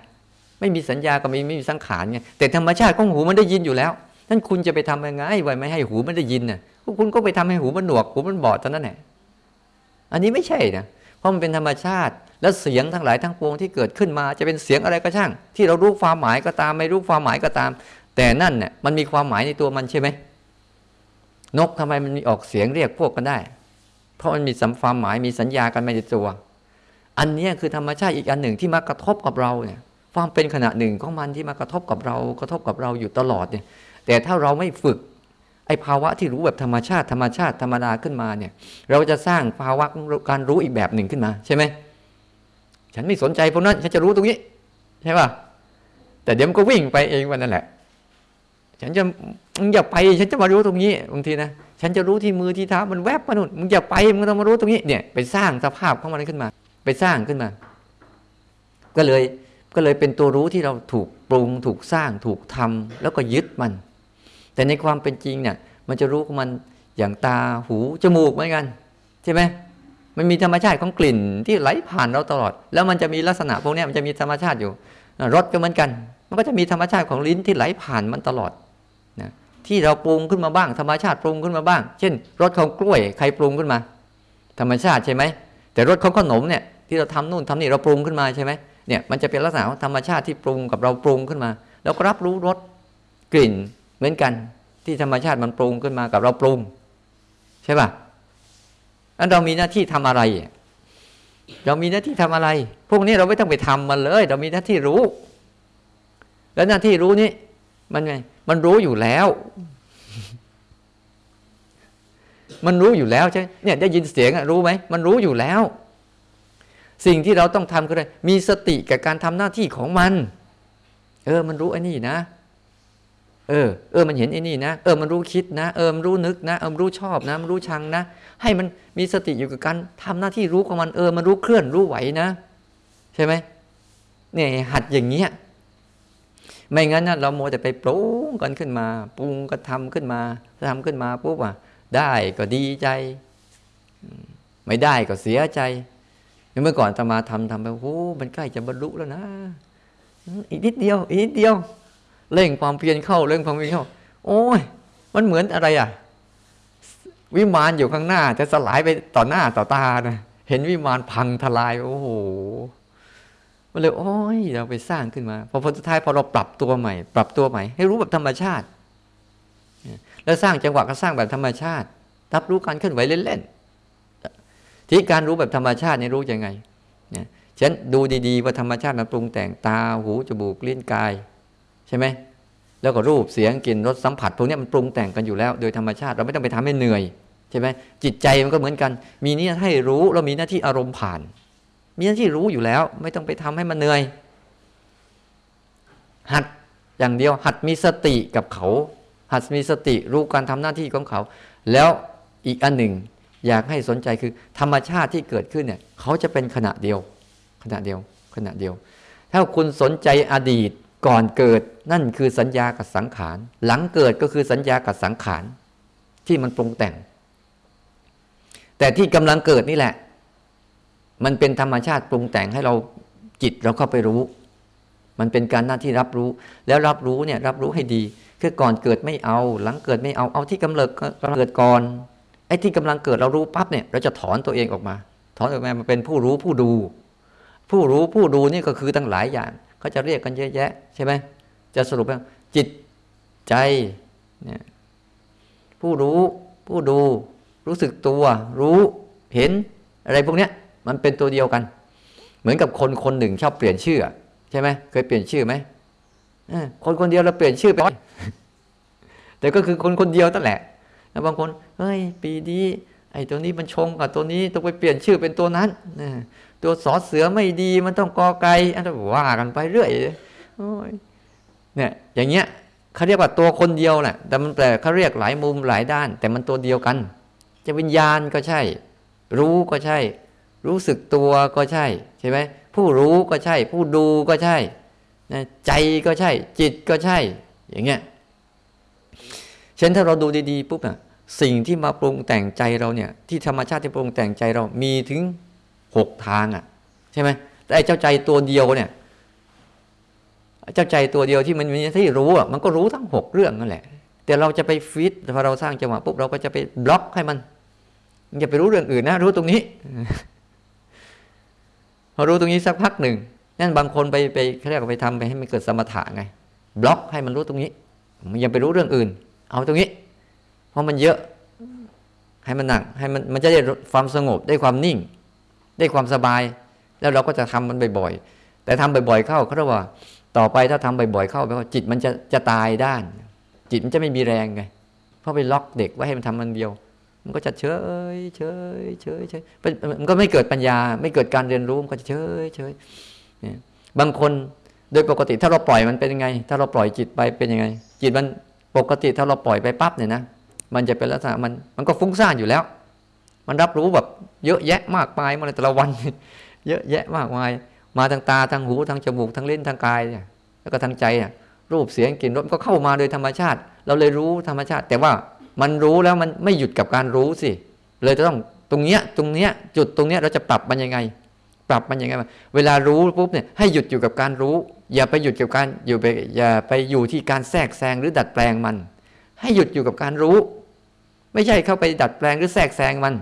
ไม่มีสัญญาก็ไม่ไม่มีสังขารไงแต่ธรรมชาติของหูมันได้ยินอยู่แล้วนั่นคุณจะไปทำยังไงไว้ไม่ให้หูมันได้ยินน่ะคุณก็ไปทำให้หูมันหนวกหูมันบอดตอนนั้นแหละอันนี้ไม่ใช่นะ เพราะมันเป็นธรรมชาติ และเสียงทั้งหลายทั้งปวงที่เกิดขึ้นมา จะเป็นเสียงอะไรก็ช่าง ที่เรารู้ความหมายก็ตามไม่รู้ความหมายก็ตาม แต่นั่นเนี่ยมันมีความหมายในตัวมันใช่ไหมนกทำไมมันมีออกเสียงเรียกพวกกันได้ เพราะมันมีสัมความหมายมีสัญญากันในตัว อันนี้คือธรรมชาติอีกอันหนึ่งที่มากระทบกับเราเนี่ยความเป็นขณะหนึ่งของมันที่มากระทบกับเรากระทบกับเราอยู่ตลอดเนี่ยแต่ถ้าเราไม่ฝึก ไอ้ภาวะที่รู้แบบธรรมชาติธรรมชาติธรรมดาขึ้นมาเนี่ย เราจะสร้างภาวะการรู้อีกแบบหนึ่งขึ้นมา ใช่ไหมฉันไม่สนใจพวกนั้นฉันจะรู้ตรงนี้ ใช่ป่ะแต่เดี๋ยวมันก็วิ่งไปเองวันนั่นแหละ ฉันจะมึงอย่าไป ฉันจะมารู้ตรงนี้บางทีนะฉันจะรู้ที่มือที่เท้ามันแวบมาหนุนมึงอย่าไปมึงต้องมารู้ตรงนี้เนี่ย ไปสร้างสภาพของมันขึ้นมา ไปสร้างขึ้นมา ก็เลยก็เลยเป็นตัวรู้ที่เราถูกปรุงถูกสร้างถูกทำแล้วก็ยึดมัน แต่ในความเป็นจริงเนี่ยมันจะรู้ของมันอย่างตาหูจมูกเหมือนกัน ใช่ไหมมันมีธรรมชาติของกลิ่นที่ไหลผ่านเราตลอด แล้วมันจะมีลักษณะพวกนี้มันจะมีธรรมชาติอยู่รสก็เหมือนกัน มันก็จะมีธรรมชาติของลิ้นที่ไหลผ่านมันตลอดนะที่เราปรุงขึ้นมาบ้าง ธรรมชาติปรุงขึ้นมาบ้าง เช่นรสของกล้วยใครปรุงขึ้นมา ธรรมชาติใช่ไหมแต่รสของขนมเนี่ยที่เราทำนู่นทำนี่เราปรุงขึ้นมาใช่ไหมเนี่ยมันจะเป็นลักษณะของธรรมชาติที่ปรุงกับเราปรุงขึ้นมา แล้วก็รับรู้รสกลิ่น เหมือนกันที่ธรรมชาติมันปรุงขึ้นมากับเราปรุง ใช่ป่ะอันเรามีหน้าที่ทำอะไร เรามีหน้าที่ทำอะไร พวกนี้เราไม่ต้องไปทำมันเลย เรามีหน้าที่รู้ แล้วหน้าที่รู้นี้มันไงมันรู้อยู่แล้ว มันรู้อยู่แล้วใช่เนี่ยได้ยินเสียงรู้ไหมมันรู้อยู่แล้ว สิ่งที่เราต้องทำคืออะไรมีสติกับการทำหน้าที่ของมัน เออ มันรู้ไอ้นี่นะ เออ เออ มันเห็นไอ้นี่นะ เออ มันรู้คิดนะ เออ มันรู้นึกนะ เออ มันรู้ชอบนะ มันรู้ชังนะ ให้มันมีสติอยู่กับการทำหน้าที่รู้ของมัน เออ มันรู้เคลื่อนรู้ไหวนะ ใช่ไหมเนี่ยหัดอย่างเงี้ย ไม่งั้นนะเราโมแต่ไปปรุงกันขึ้นมา ปรุงก็ทำขึ้นมาทำขึ้นมาปุ๊บอะ ได้ก็ดีใจ ไม่ได้ก็เสียใจ เมื่อก่อนตมาทำทำไปโอ้มันใกล้จะบรรลุแล้วนะ อีกนิดเดียว อีกนิดเดียว เร่งความเพียรเข้าเร่งความเพียรเข้า โอ้ย มันเหมือนอะไรอะ วิมานอยู่ข้างหน้า จะสลายไปต่อหน้าต่อตานะเห็นวิมานพังทลายโอ้โหมันเลยโอ้ยเราไปสร้างขึ้นมา พอผลสุดท้ายพอเราปรับตัวใหม่ ปรับตัวใหม่ ให้รู้แบบธรรมชาติ แล้วสร้างจังหวะก็สร้างแบบธรรมชาติรับรู้การเคลื่อนไหวเล่นๆที่การรู้แบบธรรมชาตินี่รู้ยังไงเนี่ยฉันดูดีๆว่าธรรมชาติมันปรุงแต่งตาหูจมูกลิ้นกาย ช่ไหมแล้วก็รูปเสียงกลิ่นรสสัมผัสพวกนี้มันปรุงแต่งกันอยู่แล้ว โดยธรรมชาติเราไม่ต้องไปทำให้เหนื่อยใช่ไหมจิตใจมันก็เหมือนกัน มีนี่ให้รู้เรามีหน้าที่อารมณ์ผ่าน มีหน้าที่รู้อยู่แล้ว ไม่ต้องไปทำให้มันเหนื่อย หัดอย่างเดียว หัดมีสติกับเขา หัดมีสติรู้การทำหน้าที่ของเขา แล้วอีกอันหนึ่ง อยากให้สนใจคือ ธรรมชาติที่เกิดขึ้นเนี่ยเขาจะเป็นขณะเดียว ขณะเดียว ขณะเดียว ถ้าคุณสนใจอดีต ก่อนเกิดนั่นคือสัญญากับสังขาร หลังเกิดก็คือสัญญากับสังขาร ที่มันปรุงแต่ง แต่ที่กำลังเกิดนี่แหละ มันเป็นธรรมชาติปรุงแต่งให้เราจิตเราเข้าไปรู้ มันเป็นการหน้าที่รับรู้ แล้วรับรู้เนี่ยรับรู้ให้ดีคือก่อนเกิดไม่เอา หลังเกิดไม่เอาเอาที่กำเริดกำเกิดก่อนไอ้ที่กำลังเกิดเรารู้ปั๊บเนี่ย เราจะถอนตัวเองออกมา ถอนออกมามาเป็นผู้รู้ผู้ดู ผู้รู้ผู้ดูนี่ก็คือตั้งหลายอย่าง เขาจะเรียกกันเยอะแยะ ใช่ไหมจะสรุปว่าจิตใจเนี่ยผู้รู้ผู้ดูรู้สึกตัวรู้เห็นอะไรพวกเนี้ยมันเป็นตัวเดียวกัน เหมือนกับคนคนหนึ่งชอบเปลี่ยนชื่อใช่ไหมเคยเปลี่ยนชื่อไหมคนคนเดียวเราเปลี่ยนชื่อไปแต่ก็คือคนคนเดียวนั่นแหละแล้วบางคนเฮ้ย ปีนี้ไอ้ตัวนี้มันชงกับตัวนี้ต้องไปเปลี่ยนชื่อเป็นตัวนั้น ตัวสอเสือไม่ดีมันต้องกอไก่อันนั้นว่ากันไปเรื่อยเนี่ย อย่างเงี้ยเขาเรียกว่าตัวคนเดียวแหละแต่มันแปลเขาเรียกหลายมุมหลายด้าน แต่มันตัวเดียวกัน จะวิญญาณก็ใช่ รู้ก็ใช่ รู้สึกตัวก็ใช่ ใช่ไหมผู้รู้ก็ใช่ ผู้ดูก็ใช่ใจก็ใช่ จิตก็ใช่ อย่างเงี้ยเช่นถ้าเราดูดีๆปุ๊บอะสิ่งที่มาปรุงแต่งใจเราเนี่ย ที่ธรรมชาติที่ปรุงแต่งใจเรามีถึง หกทางอะ ใช่ไหมแต่เจ้าใจตัวเดียวเนี่ยเจ้าใจตัวเดียวที่มันมีที่รู้อะมันก็รู้ทั้งหกเรื่องนั่นแหละ แต่เราจะไปฟิตพอเราสร้างจังหวะปุ๊บเราก็จะไปบล็อกให้มันอย่าไปรู้เรื่องอื่นนะรู้ตรงนี้พอรู้ตรงนี้สักพักหนึ่งนั่นบางคนไปไปเขาเรียกไปทำไปให้มันเกิดสมถะไง บล็อกให้มันรู้ตรงนี้มันยังไปรู้เรื่องอื่น เอาตรงนี้ เพราะมันเยอะ ให้มันหนักให้มันมันจะได้ความสงบได้ความนิ่ง ได้ความสบาย แล้วเราก็จะทำมันบ่อยๆ แต่ทำบ่อยๆเข้าเขาเรียกว่าต่อไปถ้าทำบ่อยๆเข้าแปลว่าจิตมันจะจะตายด้าน จิตมันจะไม่มีแรงไงเพราะไปล็อกเด็กไว้ให้มันทำมันเดียว มันก็จะเฉยเฉยเฉยเฉยมันก็ไม่เกิดปัญญา ไม่เกิดการเรียนรู้มันก็จะเฉยเฉยบางคนโดยปกติถ้าเราปล่อยมันเป็นยังไง ถ้าเราปล่อยจิตไปเป็นยังไง จิตมันปกติถ้าเราปล่อยไปปั๊บเนี่ยนะมันจะเป็นลักษณะมันมันก็ฟุ้งซ่านอยู่แล้ว มันรับรู้แบบเยอะแยะมากมายมาในแต่ละวัน เยอะแยะมากมาย มาทางตาทางหูทางจมูกทางเลิ้นทางกายเนี่ยแล้วก็ทางใจเนี่ยรูปเสียงกลิ่นรสก็เข้ามาโดยธรรมชาติ เราเลยรู้ธรรมชาติ แต่ว่ามันรู้แล้วมันไม่หยุดกับการรู้สิ เลยจะต้องตรงเนี้ยตรงเนี้ยจุดตรงเนี้ยเราจะปรับมันยังไง ปรับมันยังไง เวลารู้ปุ๊บเนี่ยให้หยุดอยู่กับการรู้ อย่าไปหยุดกับการอยู่ไปอย่าไปอยู่ที่การแทรกแซงหรือดัดแปลงมัน ให้หยุดอยู่กับการรู้ ไม่ใช่เข้าไปดัดแปลงหรือแทรกแซงมัน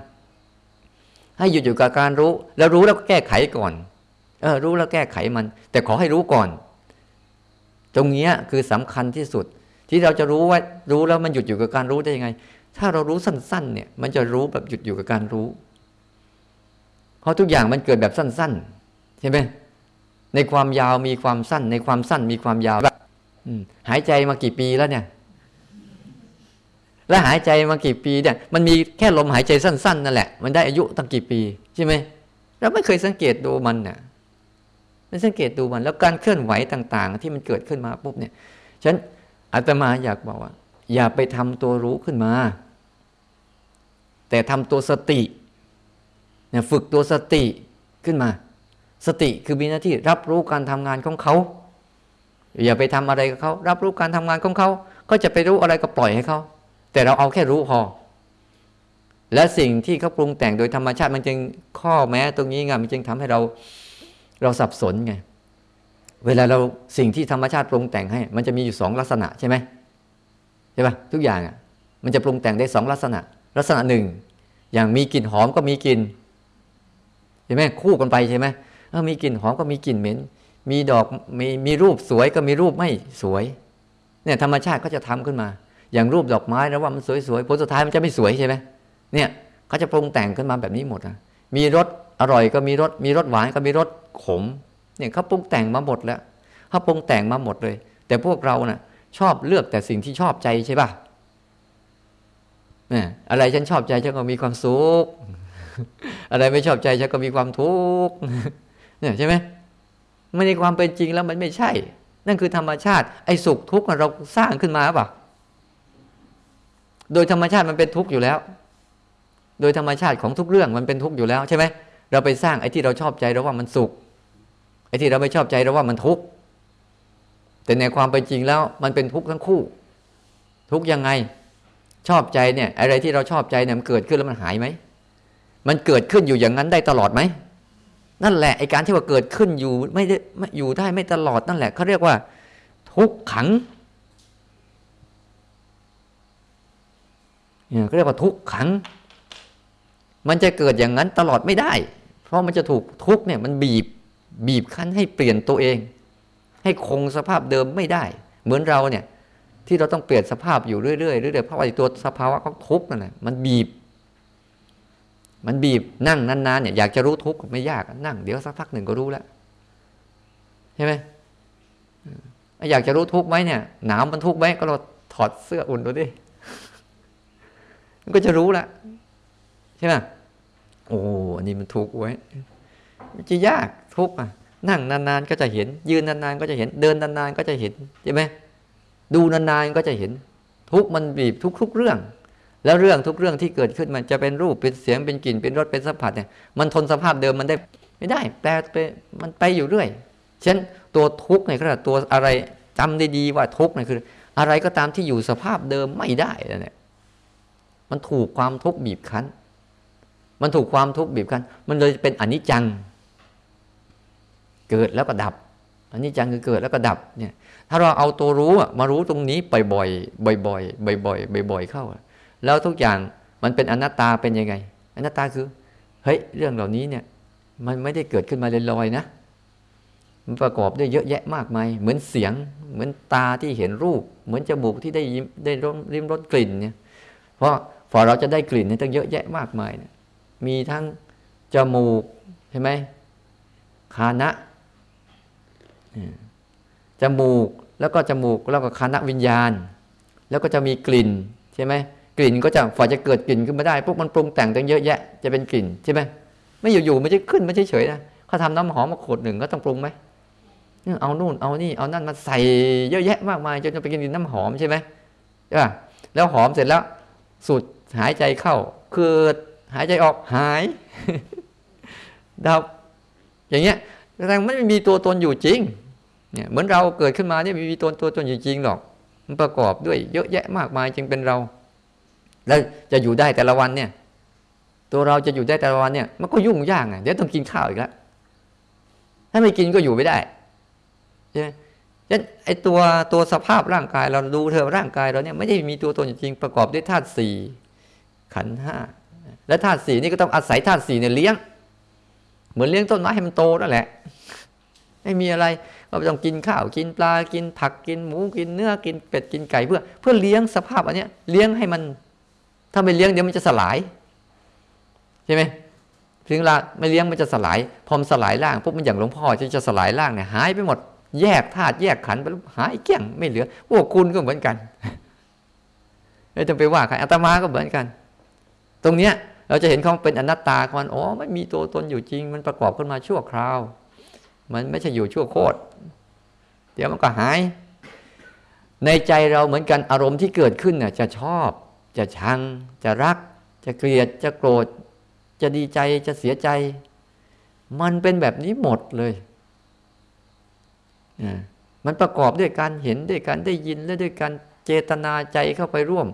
ให้หยุดอยู่กับการรู้ แล้วรู้แล้วก็แก้ไขก่อนเออรู้แล้วแก้ไขมัน แต่ขอให้รู้ก่อน ตรงนี้คือสำคัญที่สุด ที่เราจะรู้ว่ารู้แล้วมันหยุดอยู่กับการรู้ได้ยังไง ถ้าเรารู้สั้น ๆ เนี่ย มันจะรู้แบบหยุดอยู่กับการรู้ เพราะทุกอย่างมันเกิดแบบสั้น ๆ ใช่ไหมในความยาวมีความสั้น ในความสั้นมีความยาวแบบหายใจมากี่ปีแล้วเนี่ย แล้วหายใจมากี่ปีเนี่ยมันมีแค่ลมหายใจสั้นๆนั่นแหละ มันได้อายุตั้งกี่ปีใช่ไหมเราไม่เคยสังเกตดูมันเนี่ยไม่สังเกตดูมันแล้วการเคลื่อนไหวต่าง ๆ ที่มันเกิดขึ้นมาปุ๊บเนี่ยฉันอาตมาอยากบอกว่า อย่าไปทำตัวรู้ขึ้นมา แต่ทำตัวสติเนี่ยฝึกตัวสติขึ้นมา สติคือมีหน้าที่รับรู้การทำงานของเขาอย่าไปทำอะไรกับเขารับรู้การทำงานของเขาก็จะไปรู้อะไรก็ปล่อยให้เขา แต่เราเอาแค่รู้พอ และสิ่งที่เขาปรุงแต่งโดยธรรมชาติมันจึงข้อแม้ตรงนี้ไงมันจึงทำให้เราเราสับสนไงเวลาเราสิ่งที่ธรรมชาติปรุงแต่งให้ มันจะมีอยู่สองลักษณะใช่ไหมใช่ปะทุกอย่างอะ มันจะปรุงแต่งได้สองลักษณะ ลักษณะหนึ่งอย่างมีกลิ่นหอมก็มีกลิ่นใช่ไหมคู่กันไปใช่ไหมเออมีกลิ่นหอมก็มีกลิ่นเหม็น มีดอกมีมีรูปสวยก็มีรูปไม่สวย เนี่ยธรรมชาติก็จะทำขึ้นมา อย่างรูปดอกไม้แล้วว่ามันสวยๆผลสุดท้ายมันจะไม่สวยใช่ไหมเนี่ยเขาจะปรุงแต่งขึ้นมาแบบนี้หมดนะมีรสอร่อยก็มีรสมีรสหวานก็มีรสขมเนี่ยเขาปรุงแต่งมาหมดแล้วเขาปรุงแต่งมาหมดเลย แต่พวกเรานะ่ะ ชอบเลือกแต่สิ่งที่ชอบใจใช่ป่ะเนี่ยอะไรฉันชอบใจฉันก็มีความสุขอะไรไม่ชอบใจฉันก็มีความทุกข์เนี่ยใช่ไหมไม่ในความเป็นจริงแล้วมันไม่ใช่ นั่นคือธรรมชาติไอ้สุขทุกข์เราสร้างขึ้นมาป่ะ โดยธรรมชาติมันเป็นทุกข์อยู่แล้ว โดยธรรมชาติของทุกเรื่องมันเป็นทุกข์อยู่แล้วใช่ไหมเราไปสร้างไอ้ที่เราชอบใจเราว่ามันสุข ไอ้ที่เราไม่ชอบใจเราว่ามันทุกข์แต่ในความเป็นจริงแล้วมันเป็นทุกข์ทั้งคู่ ทุกข์ยังไงชอบใจเนี่ย อะไรที่เราชอบใจเนี่ยมันเกิดขึ้นแล้วมันหายไหมมันเกิดขึ้นอยู่อย่างนั้นได้ตลอดไหมนั่นแหละไอ้การที่ว่าเกิดขึ้นอยู่ไม่ได้อยู่ได้ไม่ตลอดนั่นแหละเขาเรียกว่า ทุกขัง เนี่ยเขาเรียกว่าทุกขัง มันจะเกิดอย่างนั้นตลอดไม่ได้ เพราะมันจะถูกทุกเนี่ยมันบีบบีบคั้นให้เปลี่ยนตัวเอง ให้คงสภาพเดิมไม่ได้ เหมือนเราเนี่ยที่เราต้องเปลี่ยนสภาพอยู่เรื่อยๆเรื่อยๆเพราะว่าตัวสภาวะของทุกข์นั่นแหละมันบีบ มันบีบนั่งนานๆเนี่ยอยากจะรู้ทุกข์ไม่ยากนั่ง เดี๋ยวสักพักหนึ่งก็รู้แล้วใช่ไหมอยากจะรู้ทุกข์ไหมเนี่ยหนาวมันทุกข์ไหมก็เราถอดเสื้ออุ่นดูดิ มันก็จะรู้ละใช่ไหมโอ้อันนี้มันทุกข์ไว้มันจะยากทุกข์อะ นั่งนานๆก็จะเห็น ยืนนานๆก็จะเห็น เดินนานๆก็จะเห็นใช่ไหมดูนานๆก็จะเห็น ทุกมันบีบทุกๆเรื่อง แล้วเรื่องทุกเรื่องที่เกิดขึ้นมันจะเป็นรูปเป็นเสียงเป็นกลิ่นเป็นรสเป็นสัมผัสเนี่ยมันทนสภาพเดิมมันได้ไม่ได้แปลไปมันไปอยู่เรื่อยฉะนั้นตัวทุกข์เนี่ยก็ตัวอะไรจำได้ดีว่าทุกข์เนี่ยคือ อะไรก็ตามที่อยู่สภาพเดิมไม่ได้เนี่ย มันถูกความทุกข์บีบคั้น มันถูกความทุกข์บีบคั้น มันเลยเป็นอนิจจัง เกิดแล้วก็ดับอนิจจังคือเกิดแล้วก็ดับเนี่ยถ้าเราเอาตัวรู้มารู้ตรงนี้บ่อยๆบ่อยๆบ่อยๆบ่อยๆเข้า แล้วทุกอย่างมันเป็นอนัตตาเป็นยังไง อนัตตาคือเฮ้ยเรื่องเหล่านี้เนี่ยมันไม่ได้เกิดขึ้นมาลอยๆนะ มันประกอบด้วยเยอะแยะมากมาย เหมือนเสียง เหมือนตาที่เห็นรูป เหมือนจมูกที่ได้ได้ริมรสกลิ่นเนี่ยเพราะ พอเราจะได้กลิ่นเนี่ยต้องเยอะแยะมากมายเนี่ยมีทั้งจมูกใช่ไหมคานะจมูกแล้วก็จมูกแล้วก็คานะวิญญาณ แล้วก็จะมีกลิ่นใช่ไหมกลิ่นก็จะฝ่าจะเกิดกลิ่นขึ้นมาได้พวกมันปรุงแต่งตั้งเยอะแยะจะเป็นกลิ่นใช่ไหมไม่อยู่ๆมันจะขึ้นไม่เฉยๆนะเขาทำน้ำหอมมาขวดหนึ่งก็ต้องปรุงไหมเอานู่นเอานี่เอานั่นมาใส่เยอะแยะมากมายจนจะไปกินน้ำหอมใช่ไหมใช่ป่ะแล้วหอมเสร็จแล้วสูด หายใจเข้าคือหายใจออกหาย ดับ อย่างเงี้ยแสดงไม่มีตัวตนอยู่จริง เนี่ยเหมือนเราเกิดขึ้นมาเนี่ยไม่มีตัวตัวตนอยู่จริงหรอก มันประกอบด้วยเยอะแยะมากมายจึงเป็นเรา แล้วจะอยู่ได้แต่ละวันเนี่ย ตัวเราจะอยู่ได้แต่ละวันเนี่ย มันก็ยุ่งยากไงเดี๋ยวต้องกินข้าวอีกแล้วถ้าไม่กินก็อยู่ไม่ได้ใช่ไหมฉะนั้นไอตัวตัวสภาพร่างกายเราดูเธอร่างกายเราเนี่ยไม่ได้มีตัวตนจริงประกอบด้วยธาตุสี่ ขันห้าและธาตุสี่นี่ก็ต้องอาศัยธาตุสี่เนี่ยเลี้ยง เหมือนเลี้ยงต้นไม้ให้มันโตนั่นแหละ ไม่มีอะไรก็ต้องกินข้าวกินปลากินผักกินหมูกินเนื้อกินเป็ดกินไก่เพื่อ เพื่อเลี้ยงสภาพอันนี้เลี้ยงให้มัน ถ้าไม่เลี้ยงเดี๋ยวมันจะสลายใช่ไหมถึงเวลาไม่เลี้ยงมันจะสลาย พอมสลายร่างปุ๊บมันอย่างหลวงพ่อจะจะสลายร่างเนี่ยหายไปหมด แยกธาตุแยกขันไปหายเกลี้ยงไม่เหลือพวกคุณก็เหมือนกันไม่ต้องไปว่าใครอาตมาก็เหมือนกัน ตรงเนี้ยเราจะเห็นเขาเป็นอนัตตาของมันอ๋อไม่มีตัวตนอยู่จริง มันประกอบขึ้นมาชั่วคราว มันไม่ใช่อยู่ชั่วโคตรเดี๋ยวมันก็หาย ในใจเราเหมือนกันอารมณ์ที่เกิดขึ้นน่ะจะชอบ จะชัง จะรัก จะเกลียด จะโกรธ จะดีใจจะเสียใจ มันเป็นแบบนี้หมดเลยมันประกอบด้วยการเห็นด้วยการได้ยินและด้วยการเจตนาใจเข้าไปร่วม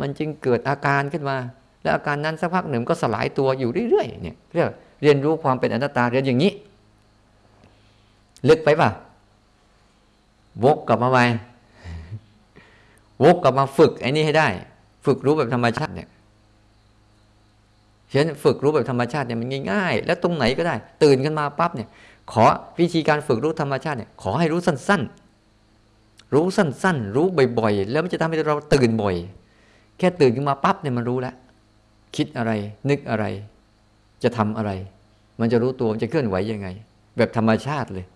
มันจึงเกิดอาการขึ้นมา แล้วอาการนั้นสักพักหนึ่งก็สลายตัวอยู่เรื่อยๆเนี่ยเรียกเรียนรู้ความเป็นอนัตตาเรียนอย่างนี้ ลึกไปป่ะวกกลับมาไปวกกลับมาฝึกไอ้นี่ให้ได้ ฝึกรู้แบบธรรมชาติเนี่ยฉะนั้นฝึกรู้แบบธรรมชาติเนี่ยมันง่ายๆ แล้วตรงไหนก็ได้ ตื่นขึ้นมาปั๊บเนี่ย ขอวิธีการฝึกรู้ธรรมชาติเนี่ย ขอให้รู้สั้นๆ รู้สั้นๆ รู้บ่อยๆ แล้วมันจะทำให้เราตื่นบ่อย แค่ตื่นขึ้นมาปั๊บเนี่ยมันรู้แล้ว คิดอะไร นึกอะไร จะทำอะไร มันจะรู้ตัวมันจะเคลื่อนไหวยังไง แบบธรรมชาติเลย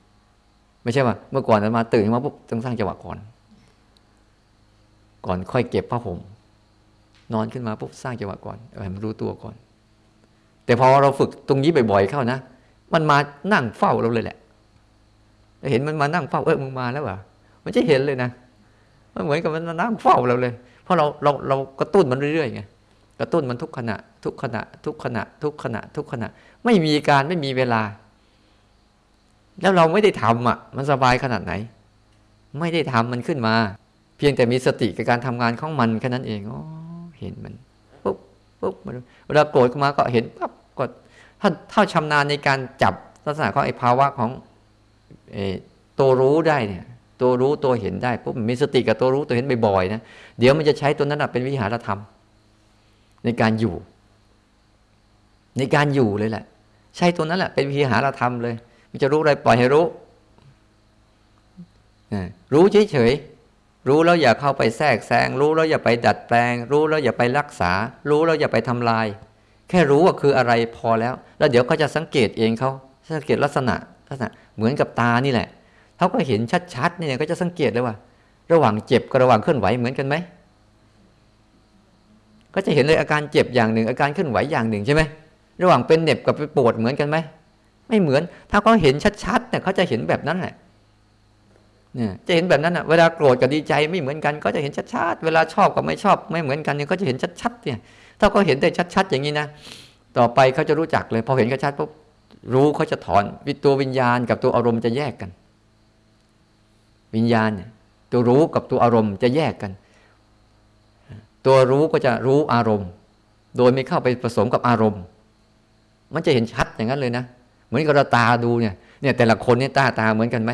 ไม่ใช่ว่า เมื่อก่อนมาตื่นมาปุ๊บต้องสร้างจังหวะก่อน ก่อนค่อยเก็บผ้าห่มนอนขึ้นมาปุ๊บสร้างจังหวะก่อนให้มันรู้ตัวก่อน แต่พอเราฝึกตรงนี้บ่อยๆเข้านะมันมานั่งเฝ้าเราเลยแหละ เห็นมันมานั่งเฝ้าเออมึงมาแล้วเหรอมันจะเห็นเลยนะมันเหมือนกับมันมานั่งเฝ้าเราเลย เพราะเราเราเรากระตุ้นมันเรื่อยๆไง กระตุ้นมันทุกขณะ ทุกขณะ ทุกขณะ ทุกขณะ ทุกขณะ ไม่มีการไม่มีเวลา แล้วเราไม่ได้ทำอะ มันสบายขนาดไหน ไม่ได้ทำมันขึ้นมา เพียงแต่มีสติกับการทำงานของมันแค่นั้นเองอ๋อเห็นมันปุ๊บปุ๊บเวลาโกรธขึ้นมาก็เห็นปั๊บก็ถ้าถ้าชำนาญในการจับลักษณะของไอ้ภาวะของตัวรู้ได้เนี่ย ตัวรู้ตัวเห็นได้ปุ๊บมีสติกับตัวรู้ตัวเห็นบ่อยๆนะเดี๋ยวมันจะใช้ตัวนั้นเป็นวิหารธรรม ในการอยู่ ในการอยู่เลยแหละ ใช้ตัวนั้นแหละเป็นวิหารธรรมเลย มันจะรู้อะไรปล่อยให้รู้รู้เฉยๆรู้แล้วอย่าเข้าไปแทรกแซงรู้แล้วอย่าไปดัดแปลง รู้แล้วอย่าไปรักษา รู้แล้วอย่าไปทำลาย แค่รู้ว่าคืออะไรพอแล้ว แล้วเดี๋ยวเขาจะสังเกตเองเขาสังเกตลักษณะลักษณะเหมือนกับตานี่แหละเขาก็เห็นชัดๆเนี่ยก็จะสังเกตเลยว่า ระหว่างเจ็บกับระหว่างเคลื่อนไหวเหมือนกันไหม ก็จะเห็นเลยอาการเจ็บอย่างหนึ่ง อาการเคลื่อนไหวอย่างหนึ่งใช่ไหมระหว่างเป็นเหน็บกับเป็นปวดเหมือนกันไหมไม่เหมือน ถ้าเขาเห็นชัดๆเนี่ยเขาจะเห็นแบบนั้นแหละเนี่ยจะเห็นแบบนั้นอะเวลาโกรธกับดีใจไม่เหมือนกัน ก็จะเห็นชัดๆเวลาชอบกับไม่ชอบไม่เหมือนกันเนี่ยก็จะเห็นชัดๆเนี่ยถ้าเขาเห็นได้ชัดๆอย่างนี้นะต่อไปเขาจะรู้จักเลยพอเห็นชัดปุ๊บรู้เขาจะถอนวิตัววิญญาณกับตัวอารมณ์จะแยกกัน วิญญาณเนี่ยตัวรู้กับตัวอารมณ์จะแยกกัน ตัวรู้ก็จะรู้อารมณ์ โดยไม่เข้าไปผสมกับอารมณ์ มันจะเห็นชัดอย่างนั้นเลยนะ เหมือนกับเราตาดูเนี่ยเนี่ยแต่ละคนเนี่ยตาตาเหมือนกันไหม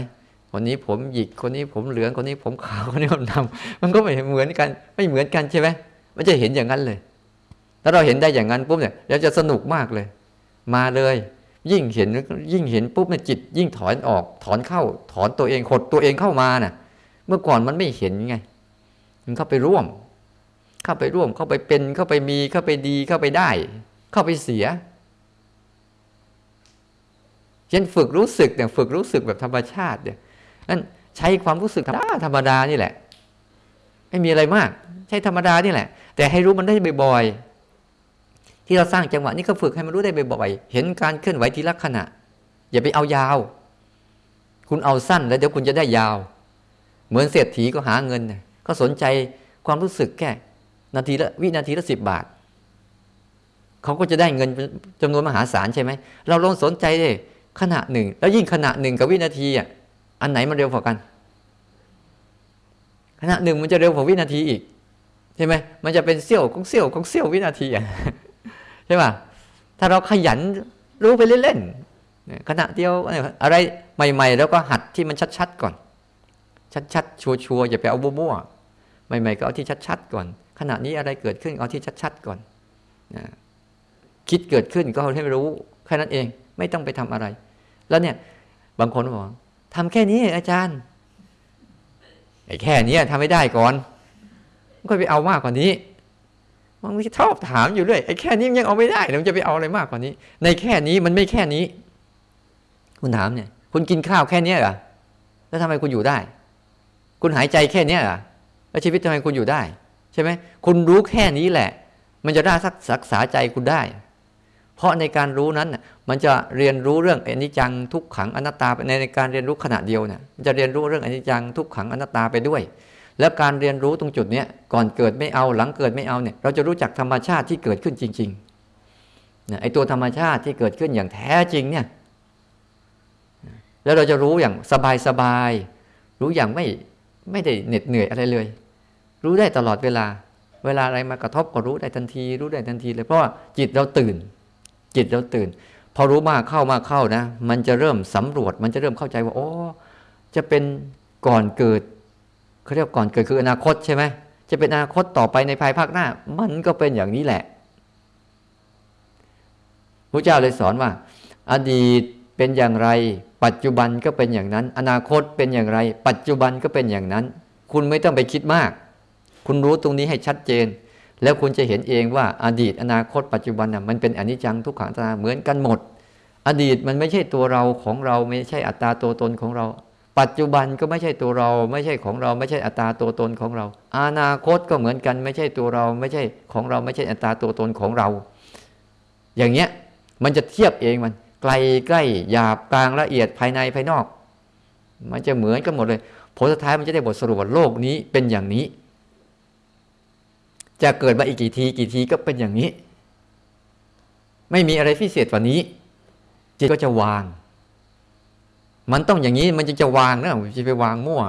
คนนี้ผมหยิกคนนี้ผมเหลืองคนนี้ผมขาวคนนี้ผมดำมันก็ไม่เหมือนกัน ไม่เหมือนกันใช่ไหมมันจะเห็นอย่างนั้นเลยถ้าเราเห็นได้อย่างนั้นปุ๊บเนี่ยเราจะสนุกมากเลย มาเลย ยิ่งเห็นยิ่งเห็นปุ๊บเนี่ยจิต ยิ่งถอนออก ถอนเข้า ถอนตัวเองขดตัวเองเข้ามาน่ะ เมื่อก่อนมันไม่เห็นไง มันเข้าไปร่วม เข้าไปร่วมเข้าไปเป็นเข้าไปมีเข้าไปดีเข้าไปได้ เข้าไปเสียเช่นฝึกรู้สึกเนี่ยฝึกรู้สึกแบบธรรมชาติเนี่ยนั่นใช้ความรู้สึกธรรมดาธรรมดานี่แหละ ไม่มีอะไรมาก ใช้ธรรมดานี่แหละ แต่ให้รู้มันได้บ่อยๆที่เราสร้างจังหวะนี้ก็ฝึกให้มันรู้ได้บ่อยๆเห็นการเคลื่อนไหวทีละขณะ อย่าไปเอายาว คุณเอาสั้นแล้วเดี๋ยวคุณจะได้ยาว เหมือนเศรษฐีก็หาเงิน ก็สนใจความรู้สึกแค่ นาทีละวินาทีละสิบบาท เขาก็จะได้เงินจำนวนมหาศาลใช่ไหม เราลองสนใจเลยขณะหนึ่ง แล้วยิ่งขณะหนึ่งกับวินาทีอะอันไหนมันเร็วกว่ากัน ขณะหนึ่งมันจะเร็วกว่าวินาทีอีกใช่ไหมมันจะเป็นเสี้ยวของเสี้ยวของเสี้ยววินาทีอะใช่ป่ะถ้าเราขยันรู้ไปเล่นๆขณะเดียวอะไรใหม่ ๆ แล้วก็หัดที่มันชัดๆก่อน ชัดๆชัวร์ๆอย่าไปเอาบัวๆใหม่ๆก็เอาที่ชัดๆก่อน ขณะนี้อะไรเกิดขึ้นเอาที่ชัดๆก่อนคิดเกิดขึ้นก็ให้รู้แค่นั้นเองไม่ต้องไปทำอะไร แล้วเนี่ยบางคนบอกทำแค่นี้อาจารย์ไอ้แค่นี้ทำไม่ได้ก่อนก็ไปเอามากกว่านี้มันชอบถามอยู่เรื่อยไอ้แค่นี้ยังเอาไม่ได้มันจะไปเอาอะไรมากกว่านี้ ในแค่นี้มันไม่แค่นี้ คุณถามเนี่ย คุณกินข้าวแค่นี้เหรอแล้วทำไมคุณอยู่ได้ คุณหายใจแค่นี้เหรอแล้วชีวิตทำไมคุณอยู่ได้ ใช่ไหมคุณรู้แค่นี้แหละ มันจะได้สักรักษาใจคุณได้ เพราะในการรู้นั้นมันจะเรียนรู้เรื่องอนิจจังทุกขังอนัตตาในการเรียนรู้ขณะเดียวเนี่ยมันจะเรียนรู้เรื่องอนิจจังทุกขังอนัตตาไปด้วย แล้วการเรียนรู้ตรงจุดเนี้ยก่อนเกิดไม่เอาหลังเกิดไม่เอาเนี่ยเราจะรู้จักธรรมชาติที่เกิดขึ้นจริงๆเนี่ยไอตัวธรรมชาติที่เกิดขึ้นอย่างแท้จริงเนี่ยแล้วเราจะรู้อย่างสบายๆรู้อย่างไม่ไม่ได้เหน็ดเหนื่อยอะไรเลย รู้ได้ตลอดเวลา เวลาอะไรมากระทบก็รู้ได้ทันที รู้ได้ทันทีเลยเพราะว่าจิตเราตื่น จิตเราตื่น พอรู้มากเข้ามากเข้านะ มันจะเริ่มสำรวจ มันจะเริ่มเข้าใจว่าโอ้จะเป็นก่อนเกิดเขาเรียกก่อนเกิดคืออนาคตใช่ไหมจะเป็นอนาคตต่อไปในภายภาคหน้า มันก็เป็นอย่างนี้แหละพระเจ้าเลยสอนว่า อดีตเป็นอย่างไร ปัจจุบันก็เป็นอย่างนั้น อนาคตเป็นอย่างไร ปัจจุบันก็เป็นอย่างนั้น คุณไม่ต้องไปคิดมาก คุณรู้ตรงนี้ให้ชัดเจน แล้วคุณจะเห็นเองว่าอดีตอนาคตปัจจุบันน่ะมันเป็นอนิจจังทุกขังตาเหมือนกันหมด อดีตมันไม่ใช่ตัวเราของเราไม่ใช่อัตตาตัวตนของเรา ปัจจุบันก็ไม่ใช่ตัวเรา ไม่ใช่ของเรา ไม่ใช่อัตตาตัวตนของเรา อนาคตก็เหมือนกันไม่ใช่ตัวเรา ไม่ใช่ของเราไม่ใช่อัตตาตัวตนของเรา อย่างเงี้ยมันจะเทียบเองมันไกลใกล้หยาบกลางละเอียดภายในภายนอก มันจะเหมือนกันหมดเลย ผลสุดท้ายมันจะได้บทสรุปว่าโลกนี้เป็นอย่างนี้ จะเกิดมาอีกกี่ทีกี่ทีก็เป็นอย่างนี้ ไม่มีอะไรพิเศษกว่านี้ จิตก็จะวาง มันต้องอย่างนี้มันจึงจะวางนะจะไปวางมั่ว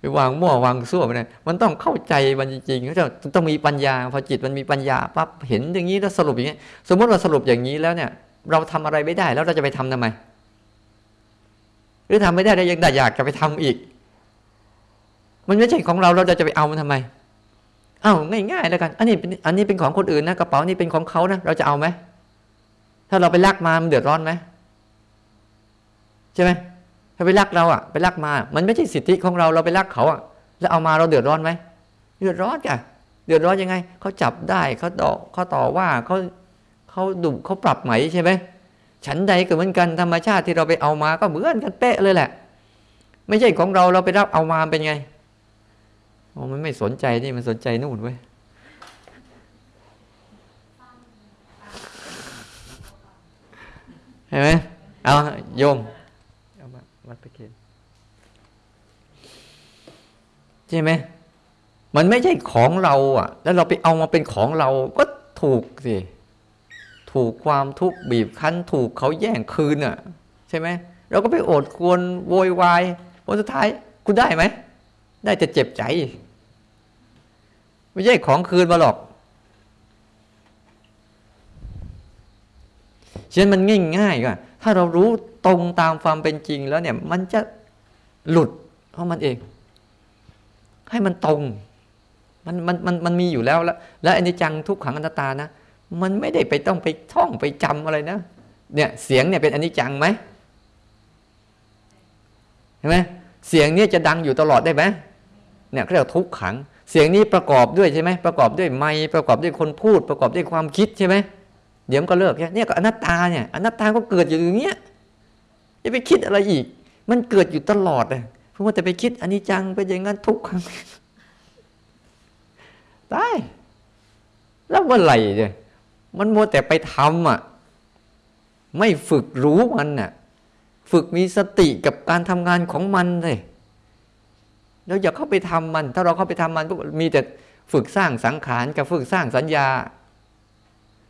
ไปวางมั่ววางซั่วไปเลยมันต้องเข้าใจมันจริงๆเขาจะต้องมีปัญญา พอจิตมันมีปัญญาปั๊บเห็นอย่างนี้แล้วสรุปอย่างนี้ สมมติเราสรุปอย่างนี้แล้วเนี่ย เราทำอะไรไม่ได้แล้วเราจะไปทำทำไมหรือทำไม่ได้แล้วยังอยากจะไปทำอีก มันไม่ใช่ของเราเราจะไปเอามันทำไม อ้าง่ายๆแล้วกัน อันนี้เป็นอันนี้เป็นของคนอื่นนะกระเป๋านี้เป็นของเขานะเราจะเอาไหมถ้าเราไปลักมามันเดือดร้อนไหมใช่ไหมถ้าไปลักเราอะไปลักมา มันไม่ใช่สิทธิของเราเราไปลักเขาอะแล้วเอามาเราเดือดร้อนไหมเดือดร้อนจ้ะเดือดร้อนยังไงเขาจับได้เขาต่อเขาต่อว่าเขาเขาดุเขาปรับไหมใช่ไหมฉันใดก็เหมือนกันธรรมชาติที่เราไปเอามาก็เหมือนกันเป๊ะเลยแหละ ไม่ใช่ของเราเราไปรับเอามาเป็นไง โอ้มันไม่สนใจนี่มันสนใจนู่นเว้ยเห็นไหมเอาโยมเอามาวัดไปเกณฑ์ใช่ไหมมันไม่ใช่ของเรา อะ แล้วเราไปเอามาเป็นของเราก็ถูกสิถูกความทุกข์บีบคั้น ถูกเขาแย่งคืนอะ ใช่ไหมเราก็ไปโอดควรโวยวายผลสุดท้ายคุณได้ไหม ได้จะเจ็บใจ ไม่ใช่ของคืนมาหรอกฉะนั้นมันง่ายๆก็ถ้าเรารู้ตรงตามความเป็นจริงแล้วเนี่ย มันจะหลุดเพราะมันเอง ให้มันตรง มันมันมันมันมีอยู่แล้วแล้วและอนิจจังทุกขังอนัตตานะ มันไม่ได้ไปต้องไปท่องไปจำอะไรนะ เนี่ยเสียงเนี่ยเป็นอนิจจังไหมเห็นไหมเสียงเนี้จะดังอยู่ตลอดได้ไหม เนี่ยเรียกทุกขัง เสียงนี้ประกอบด้วยใช่ไหมประกอบด้วยไม้ประกอบด้วยคนพูด ประกอบด้วยความคิดใช่ไหมเดี๋ยวมันก็เลิกเนี่ยก็อนัตตาเนี่ยอนัตตาก็เกิดอยู่อย่างเงี้ยจะไปคิดอะไรอีก มันเกิดอยู่ตลอดเลยเพราะว่าแต่ไปคิดอันนี้จังไปอย่างนั้นทุกครั้งตายแล้วเมื่อไหร่เนี่ยมันมัวแต่ไปทำอะไม่ฝึกรู้มันน่ะ ฝึกมีสติกับการทำงานของมันเลย แล้วอย่าเข้าไปทำมัน ถ้าเราเข้าไปทำมันก็มีแต่ฝึกสร้างสังขารกับฝึกสร้างสัญญา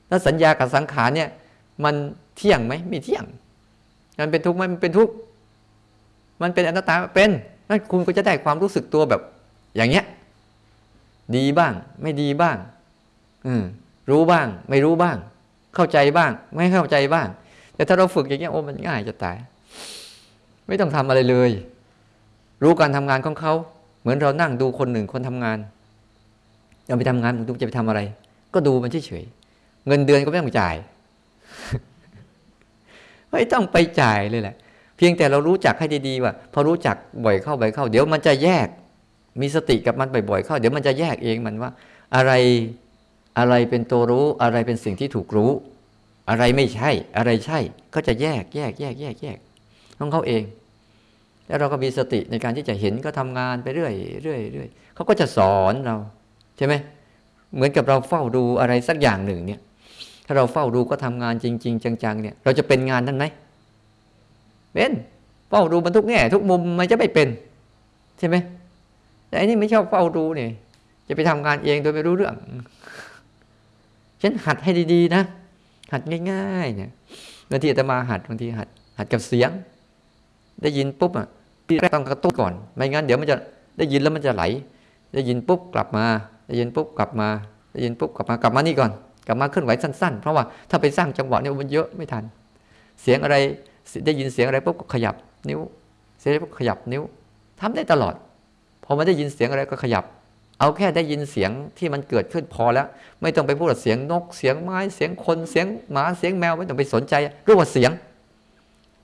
แล้วสัญญากับสังขารเนี่ย มันเที่ยงไหมไม่เที่ยง มันเป็นทุกข์ไหมมันเป็นทุกข์มันเป็นอนัตตาเป็นนั่นคุณก็จะได้ความรู้สึกตัวแบบ อย่างเงี้ย ดีบ้าง ไม่ดีบ้าง อืมรู้บ้าง ไม่รู้บ้าง เข้าใจบ้าง ไม่เข้าใจบ้าง แต่ถ้าเราฝึกอย่างเงี้ยโอ้มันง่ายจะตาย ไม่ต้องทำอะไรเลย รู้การทำงานของเขา เหมือนเรานั่งดูคนหนึ่งคนทำงานจะไปทำงานมึงจะไปทำอะไร ก็ดูมันเฉยๆเงินเดือนก็ไม่ต้องจ่าย ไม่ต้องไปจ่ายเลยแหละ เพียงแต่เรารู้จักให้ดีๆว่าพอรู้จักบ่อยเข้าบ่อยเข้า เดี๋ยวมันจะแยก มีสติกับมันบ่อยๆเข้า เดี๋ยวมันจะแยกเองมันว่า อะไรอะไรเป็นตัวรู้อะไรเป็นสิ่งที่ถูกรู้ อะไรไม่ใช่ อะไรใช่ ก็จะแยกแยกแยกแยกแยกของเขาเอง แล้วเราก็มีสติในการที่จะเห็นก็ทำงานไปเรื่อยเรื่อยเรื่อยเขาก็จะสอนเราใช่ไหมเหมือนกับเราเฝ้าดูอะไรสักอย่างหนึ่งเนี่ย ถ้าเราเฝ้าดูก็ทำงานจริง ๆ จังๆเนี่ย เราจะเป็นงานนั้นไหมเป็นเฝ้าดูมันทุกแง่ทุกมุมมันจะไม่เป็น ใช่ไหมแต่อันนี้ไม่ชอบเฝ้าดูเนี่ยจะไปทำงานเองโดยไม่รู้เรื่องฉันหัดให้ดีๆนะ หัดง่าย ๆ เนี่ยบางทีอาตมาหัดบางทีหัด หัดกับเสียง ได้ยินปุ๊บอะ พี่แรกต้องกระตุ้นก่อน ไม่งั้นเดี๋ยวมันจะได้ยินแล้วมันจะไหล ได้ยินปุ๊บกลับมา ได้ยินปุ๊บกลับมา ได้ยินปุ๊บกลับมา กลับมานี่ก่อน กลับมาเคลื่อนไหวสั้นๆ เพราะว่าถ้าไปสร้างจังหวะเนี่ยมันเยอะไม่ทัน เสียงอะไรได้ยินเสียงอะไรปุ๊บก็ขยับนิ้ว เสียงปุ๊บขยับนิ้วทำได้ตลอด พอมาได้ยินเสียงอะไรก็ขยับ เอาแค่ได้ยินเสียงที่มันเกิดขึ้นพอแล้ว ไม่ต้องไปพูดเสียงนก เสียงไม้ เสียงคน เสียงหมา เสียงแมว ไม่ต้องไปสนใจ รู้ว่าเสียง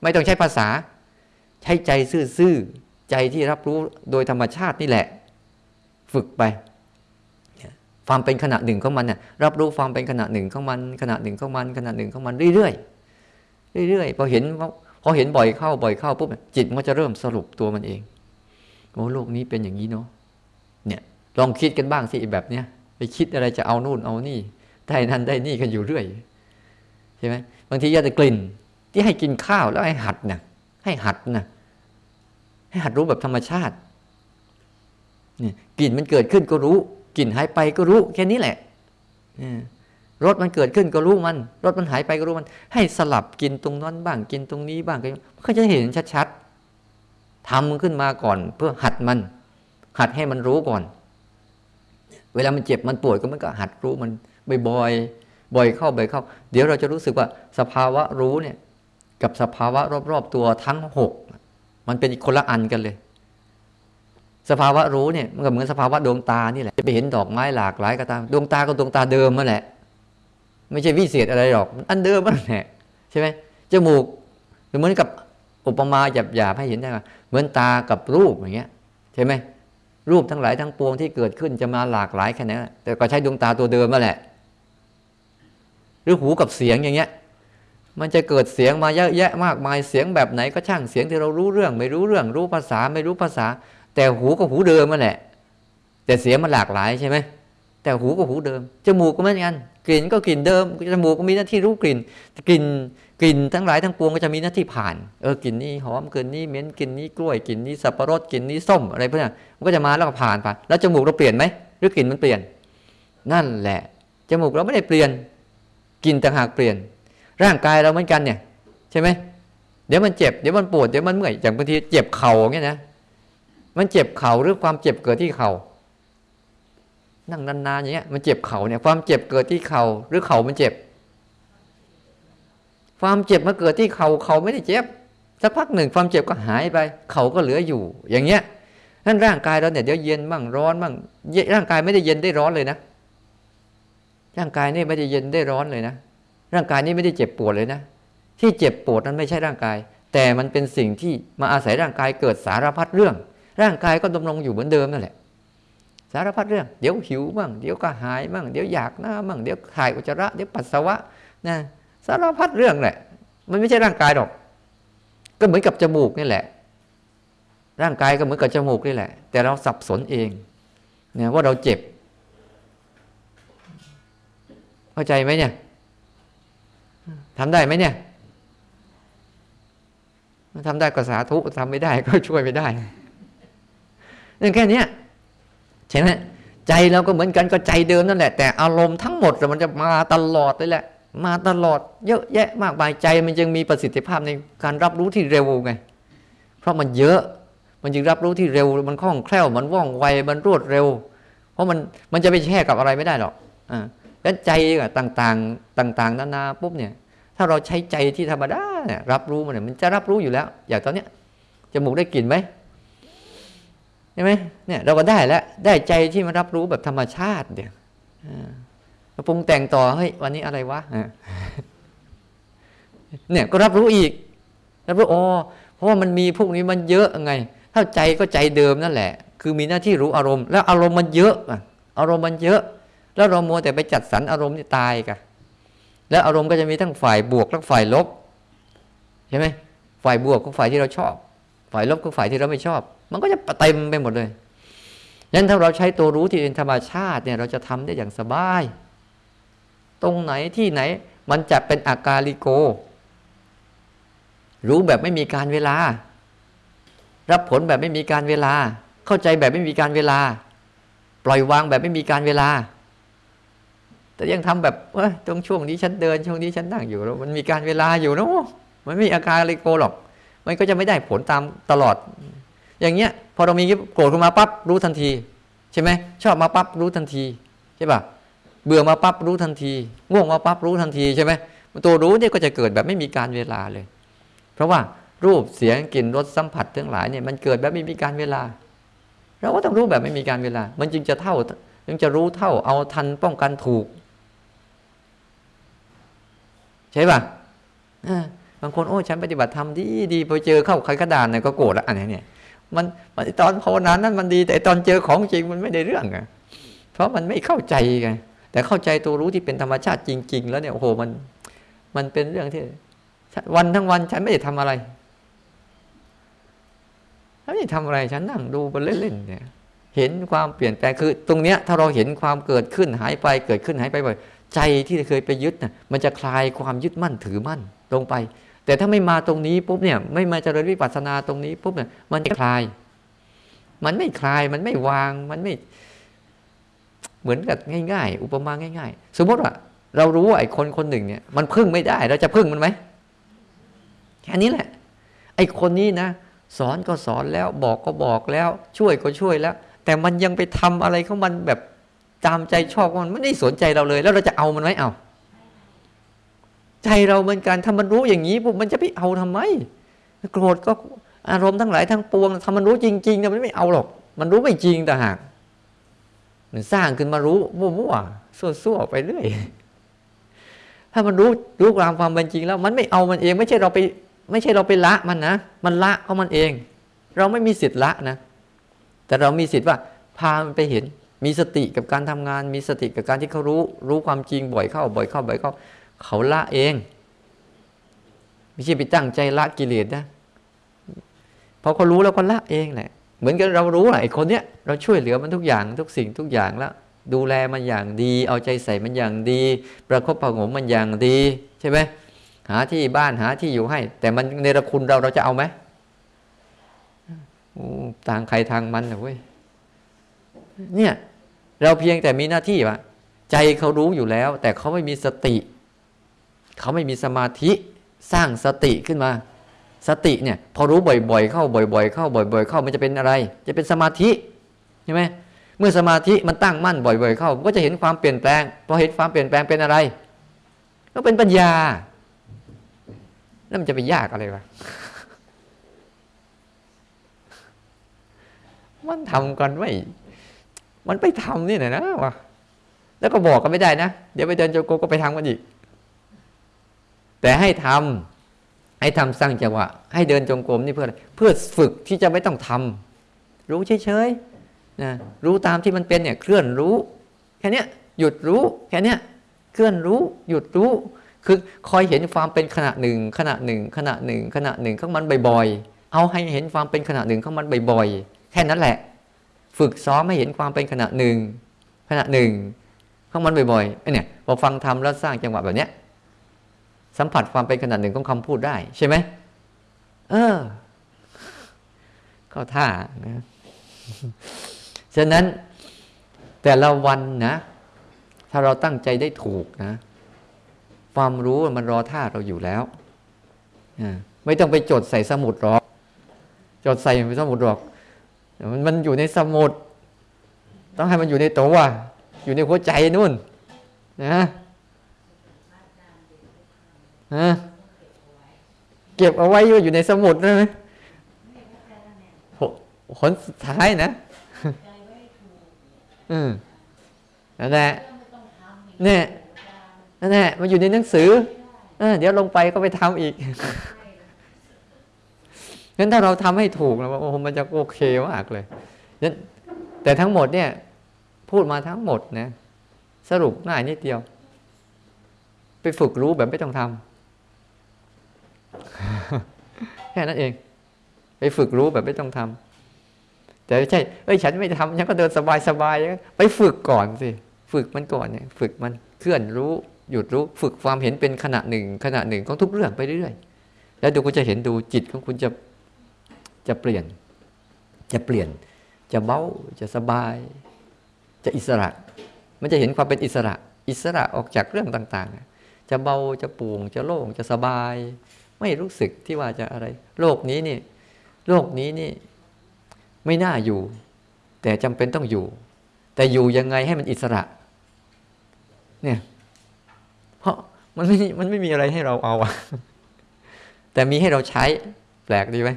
ไม่ต้องใช้ภาษา ใช้ใจซื่อๆ ใจที่รับรู้โดยธรรมชาตินี่แหละ ฝึกไป ความเป็นขณะหนึ่งของมันเนี่ยรับรู้ความเป็นขณะหนึ่งของมันขณะหนึ่งของมันขณะหนึ่งของมันเรื่อยๆเรื่อยๆพอเห็นพอเห็นบ่อยเข้าบ่อยเข้าปุ๊บจิตมันก็จะเริ่มสรุปตัวมันเองโอ้โลกนี้เป็นอย่างนี้เนาะเนี่ยลองคิดกันบ้างสิแบบเนี้ยไปคิดอะไรจะเอานู่นเอานี่ได้นั่นได้นี่กันอยู่เรื่อยใช่ไหมบางทีอยากจะกลิ่น ที่ให้กินข้าวแล้วให้หัดนะให้หัดนะ ให้หัดรู้แบบธรรมชาติเนี่ยกลิ่นมันเกิดขึ้นก็รู้ กลิ่นหายไปก็รู้ แค่นี้แหละรสมันเกิดขึ้นก็รู้มันรสมันหายไปก็รู้มัน ให้สลับกินตรงนั้นบ้างกินตรงนี้บ้างก็จะเห็นชัดๆทำขึ้นมาก่อน เพื่อหัดมัน หัดให้มันรู้ก่อน เวลามันเจ็บมันปวดก็มันก็หัดรู้มันบ่อยๆบ่อยเข้าบ่อยเข้า เดี๋ยวเราจะรู้สึกว่าสภาวะรู้เนี่ย กับสภาวะรอบๆตัวทั้งหก มันเป็นคนละอันกันเลย สภาวะรู้เนี่ยมันก็เหมือนสภาวะดวงตานี่แหละจะไปเห็นดอกไม้หลากหลายก็ตามดวงตาก็ดวงตาเดิมนั่นแหละ ไม่ใช่วิเศษอะไรหรอกอันเดิมนั่นแหละใช่ไหมจมูกเหมือนกับอุปมาหยาบๆให้เห็นได้เหมือนตากับรูปอย่างเงี้ยใช่ไหมรูปทั้งหลายทั้งปวงที่เกิดขึ้นจะมาหลากหลายแค่ไหนแต่ก็ใช้ดวงตาตัวเดิมนั่นแหละ หรือหูกับเสียงอย่างเงี้ย มันจะเกิดเสียงมาเยอะแยะมากมายเสียงแบบไหนก็ช่างเสียงที่เรารู้เรื่อง ไม่รู้เรื่อง รู้ภาษาไม่รู้ภาษา แต่หูก็หูเดิมมาแหละแต่เสียงมันหลากหลายใช่ไหมแต่หูก็หูเดิมจมูกก็เหมือนกันกลิ่นก็กลิ่นเดิมจมูกก็มีหน้าที่รู้กลิ่นกลิ่นกลิ่นทั้งหลายทั้งปวงก็จะมีหน้าที่ผ่านเออกลิ่นนี้หอมกลิ่นนี้เหม็นกลิ่นนี้กล้วยกลิ่นนี้สับปะรดกลิ่นนี้ส้มอะไรพวกนี้มันก็จะมาแล้วก็ผ่านไปแล้วจมูกเราเปลี่ยนไหมหรือกลิ่นมันเปลี่ยน นั่นแหละจมูกเราไม่ได้เปลี่ยนกลิ่นต่างหากเปลี่ยน ร่างกายเราเหมือนกันเนี่ยใช่ไหมเดี๋ยวมันเจ็บเดี๋ยวมันปวดเดี๋ยวมันเมื่อยอย่างบางทีเจ็บเข่าอย่างเงี้ยนะมันเจ็บเข่าหรือความเจ็บเกิดที่เข่านั่งนานๆอย่างเงี้ยมันเจ็บเข่าเนี่ยความเจ็บเกิดที่เข่าหรือเข่ามันเจ็บ ความเจ็บมาเกิดที่เข่าเข่าไม่ได้เจ็บสักพักหนึ่งความเจ็บก็หายไป เข่าก็เหลืออยู่ อย่างเงี้ยนั่นร่างกายเราเนี่ยเดี๋ยวเย็นบ้างร้อนบ้างร่างกายไม่ได้เย็นได้ร้อนเลยนะ ร่างกายนี่ไม่ได้เย็นได้ร้อนเลยนะ ร่างกายนี้ไม่ได้เจ็บปวดเลยนะ ที่เจ็บปวดนั้นไม่ใช่ร่างกาย แต่มันเป็นสิ่งที่มาอาศัยร่างกายเกิดสารพัดเรื่อง ร่างกายก็ดำรงอยู่เหมือนเดิมนั่นแหละ สารพัดเรื่อง เดี๋ยวหิวบ้างเดี๋ยวก็หายบ้างเดี๋ยวอยากหน้าบ้างเดี๋ยวถ่ายอุจจาระเดี๋ยวปัสสาวะนะสารพัดเรื่องแหละ มันไม่ใช่ร่างกายหรอก ก็เหมือนกับจมูกนี่แหละ ร่างกายก็เหมือนกับจมูกนี่แหละ แต่เราสับสนเองเนี่ยว่าเราเจ็บ เข้าใจไหมเนี่ย ทำได้ไหมเนี่ยทำได้ก็สาธุทำไม่ได้ก็ช่วยไม่ได้นั่นแค่นี้ใช่ไหมใจเราก็เหมือนกันก็ใจเดิมนั่นแหละ แต่อารมณ์ทั้งหมดมันจะมาตลอดเลยแหละ มาตลอดเยอะแยะมากมายใจมันจึงมีประสิทธิภาพในการรับรู้ที่เร็วไง เพราะมันเยอะมันจึงรับรู้ที่เร็ว มันคล่องแคล่วมันว่องไวมันรวดเร็ว เพราะมันมันจะไปแช่กับอะไรไม่ได้หรอกอ่า แล้วใจต่างๆต่าง ๆ นานาปุ๊บเนี่ย ถ้าเราใช้ใจที่ธรรมดาเนี่ยรับรู้มันเนี่ยมันจะรับรู้อยู่แล้ว อย่างตอนเนี้ยจมูกได้กลิ่นไหมใช่ไหมเนี่ยเราก็ได้แล้วได้ใจที่มันรับรู้แบบธรรมชาติเดี๋ยมาปรุงแต่งต่อเฮ้ยวันนี้อะไรวะเนี่ยก็รับรู้อีกรับรู้อ๋อเพราะว่ามันมีพวกนี้มันเยอะไงถ้าใจก็ใจเดิมนั่นแหละ คือมีหน้าที่รู้อารมณ์ แล้วอารมณ์มันเยอะอารมณ์มันเยอะ แล้วเราโมแต่ไปจัดสรรอารมณ์นี่ตายกันแล้วอารมณ์ก็จะมีทั้งฝ่ายบวกและฝ่ายลบใช่ไหมฝ่ายบวกก็ฝ่ายที่เราชอบ ฝ่ายลบก็ฝ่ายที่เราไม่ชอบ มันก็จะเต็มไปหมดเลยยันถ้าเราใช้ตัวรู้ที่เป็นธรรมชาติเนี่ยเราจะทำได้อย่างสบาย ตรงไหนที่ไหน มันจะเป็นอาการลิโก รู้แบบไม่มีการเวลา รับผลแบบไม่มีการเวลา เข้าใจแบบไม่มีการเวลา ปล่อยวางแบบไม่มีการเวลา แต่ยังทำแบบว่าตรงช่วงนี้ฉันเดินช่วงนี้ฉันนั่งอยู่แล้วมันมีการเวลาอยู่นะมันไม่มีอาการอะไรโกหรอก มันก็จะไม่ได้ผลตามตลอด อย่างเงี้ย พอเรามีโกรธขึ้นมาปั๊บรู้ทันที ใช่ไหมชอบมาปั๊บรู้ทันทีใช่ป่ะเบื่อมาปั๊บรู้ทันที ง่วงมาปั๊บรู้ทันทีใช่ไหมตัวรู้เนี่ยก็จะเกิดแบบไม่มีการเวลาเลย เพราะว่ารูปเสียงกลิ่นรสสัมผัสทั้งหลายเนี่ยมันเกิดแบบไม่มีการเวลา เราก็ต้องรู้แบบไม่มีการเวลา มันจึงจะเท่าจึงจะรู้เท่าเอาทันป้องกันถูก ใช่ป่ะบางคนโอ้ฉันปฏิบัติธรรมดีดีพอเจอเข้าใครกระดานเนี่ยก็โกรธแล้วอันนี้เนี่ยมันตอนภาวนานั้นมันดี แต่ตอนเจอของจริงมันไม่ได้เรื่องไงเพราะมันไม่เข้าใจไงแต่เข้าใจตัวรู้ที่เป็นธรรมชาติจริง ๆ แล้วเนี่ยโอ้โหมัน มันเป็นเรื่องที่วันทั้งวันฉันไม่ได้ทำอะไรฉันไม่ได้ทำอะไรฉันนั่งดูไปเล่นๆเนี่ย เห็นความเปลี่ยนแปลงคือ ตรงเนี้ยถ้าเราเห็นความเกิดขึ้นหายไปเกิดขึ้นหายไปบ่อย ใจที่เคยไปยึดนะ่ะมันจะคลายความยึดมั่นถือมั่นลงไป แต่ถ้าไม่มาตรงนี้ปุ๊บเนี่ยไม่มาเจริญวิปัสสนาตรงนี้ปุ๊บเนี่ยมันจะคลาย มันไม่คลายมันไม่วางมันไม่ เหมือนกับง่าย ๆ อุปมาง่าย ๆ สมมติว่าเรารู้ว่าไอ้คนคนหนึ่งเนี่ย มันพึ่งไม่ได้เราจะพึ่งมันไหมแค่นี้แหละ ไอ้คนนี้นะสอนก็สอนแล้วบอกก็บอกแล้ว ช่วยก็ช่วยแล้ว แต่มันยังไปทำอะไรของมันแบบ ตามใจชอบมันไม่ได้สนใจเราเลย แล้วเราจะเอามันไหมเอาใจเราเหมือนกันถ้ามันรู้อย่างนี้ปุ๊บมันจะไปเอาทำไมโกรธก็อารมณ์ทั้งหลายทั้งปวงถ้ามันรู้จริงๆเนี่ยมันไม่เอาหรอก มันรู้ไม่จริงแต่หากมันสร้างขึ้นมารู้มั่วๆซั่วๆไปเรื่อยถ้ามันรู้รู้ความความเป็นจริงแล้ว มันไม่เอามันเอง ไม่ใช่เราไป ไม่ใช่เราไปละมันนะมันละเพราะมันเอง เราไม่มีสิทธิ์ละนะ แต่เรามีสิทธิ์ว่าพามันไปเห็น มีสติกับการทำงาน มีสติกับการที่เขารู้ รู้ความจริงบ่อยเข้า บ่อยเข้าบ่อยเข้า เขาละเองไม่ใช่ไปตั้งใจละกิเลสนะพอเขารู้แล้วก็ละเองแหละเหมือนกับเรารู้แหละไอ้คนเนี้ยเราช่วยเหลือมันทุกอย่างทุกสิ่งทุกอย่างแล้ว ดูแลมันอย่างดี เอาใจใส่มันอย่างดี ประคบประงมมันอย่างดี ใช่ไหมหาที่บ้านหาที่อยู่ให้ แต่มันเนระคุณเราเราจะเอาไหมต่างใครทางมันนะเว้ย เนี่ยเราเพียงแต่มีหน้าที่ว่าใจเขารู้อยู่แล้ว แต่เขาไม่มีสติ เขาไม่มีสมาธิสร้างสติขึ้นมา สติเนี่ยพอรู้บ่อย ๆ เข้าบ่อย ๆ เข้าบ่อย ๆ เข้ามันจะเป็นอะไร จะเป็นสมาธิใช่ไหมเมื่อสมาธิมันตั้งมั่นบ่อย ๆ เข้าก็จะเห็นความเปลี่ยนแปลงพอเห็นความเปลี่ยนแปลงเป็นอะไร ก็เป็นปัญญาแล้วมันจะไปยากอะไรวะมันทำกันไม่ มันไปทำนี่นะนะวะแล้วก็บอกกันไม่ได้นะ เดี๋ยวไปเดินจโกรมก็ไปทำกันอีก แต่ให้ทำให้ทำสร้างจังหวะ ให้เดินจงกรมนี่เพื่ออะไร เพื่อฝึกที่จะไม่ต้องทำรู้เฉยๆนะรู้ตามที่มันเป็นเนี่ยเคลื่อนรู้ แค่นี้หยุดรู้ แค่นี้เคลื่อนรู้ หยุดรู้ คือคอยเห็นความเป็นขณะหนึ่ง ขณะหนึ่ง ขณะหนึ่ง ขณะหนึ่งของมันบ่อยๆ เอาให้เห็นความเป็นขณะหนึ่งของมันบ่อยๆ แค่นั้นแหละ ฝึกซ้อมให้เห็นความเป็นขณะหนึ่ง ขณะหนึ่งของมันบ่อยๆไอ้เนี่ยพอฟังทำแล้วสร้างจังหวะแบบเนี้ย สัมผัสความเป็นขนาดหนึ่งของคำพูดได้ใช่ไหมเออก็ท่านะฉะนั้นแต่ละวันนะ ถ้าเราตั้งใจได้ถูกนะ ความรู้มันรอท่าเราอยู่แล้วไม่ต้องไปจดใส่สมุดหรอก จดใส่ในสมุดหรอก มันมันอยู่ในสมุด ต้องให้มันอยู่ในตัวอยู่ในหัวใจนู่นนะเก็บเอาไว้อยู่ในสมุดใช่ไหมผลสุดท้ายนะอืมนั่นแหละเนี่ยนั่นแหละมันอยู่ในหนังสือเดี๋ยวลงไปก็ไปทำอีก งั้นถ้าเราทำให้ถูกแล้วโอ้มันจะโอเคมากเลยนั้นแต่ทั้งหมดเนี่ย พูดมาทั้งหมดนะสรุปง่ายนิดเดียว ไปฝึกรู้แบบไม่ต้องทำแค่นั้นเอง ไปฝึกรู้แบบไม่ต้องทำแต่ไม่ใช่เอ้ยฉันไม่ทำฉันก็เดินสบายสบายไปฝึกก่อนสิฝึกมันก่อนเนี่ย ฝึกมันเคลื่อนรู้หยุดรู้ฝึกความเห็นเป็นขณะหนึ่ง ขณะหนึ่งของทุกเรื่องไปเรื่อยๆแล้วดูคุณจะเห็นดูจิตของคุณจะ จะเปลี่ยน จะเปลี่ยน จะเบาจะสบาย จะอิสระ มันจะเห็นความเป็นอิสระ อิสระออกจากเรื่องต่างๆ จะเบาจะปูงจะโล่งจะสบาย ไม่รู้สึกที่ว่าจะอะไร โลกนี้นี่ โลกนี้นี่ ไม่น่าอยู่ แต่จำเป็นต้องอยู่ แต่อยู่ยังไงให้มันอิสระ เนี่ย เพราะมันไม่มันไม่มีอะไรให้เราเอาอะแต่มีให้เราใช้แปลกดีไหม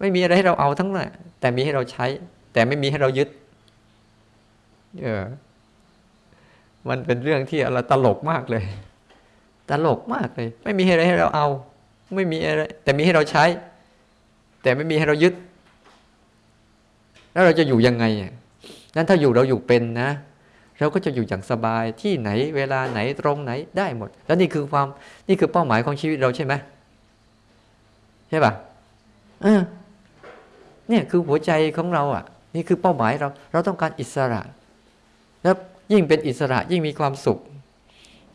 ไม่มีอะไรให้เราเอาทั้งนั้นแต่มีให้เราใช้ แต่ไม่มีให้เรายึด เออ มันเป็นเรื่องที่เราตลกมากเลย ตลกมากเลย ไม่มีอะไรให้เราเอา ไม่มีอะไร แต่มีให้เราใช้ แต่ไม่มีให้เรายึด แล้วเราจะอยู่ยังไงนั้นถ้าอยู่เราอยู่เป็นนะ เราก็จะอยู่อย่างสบายที่ไหน เวลาไหนตรงไหนได้หมด แล้วนี่คือความนี่คือเป้าหมายของชีวิตเราใช่ไหมใช่ปะเออ เนี่ยคือหัวใจของเราอะ นี่คือเป้าหมายเรา เราต้องการอิสระ แล้วยิ่งเป็นอิสระยิ่งมีความสุข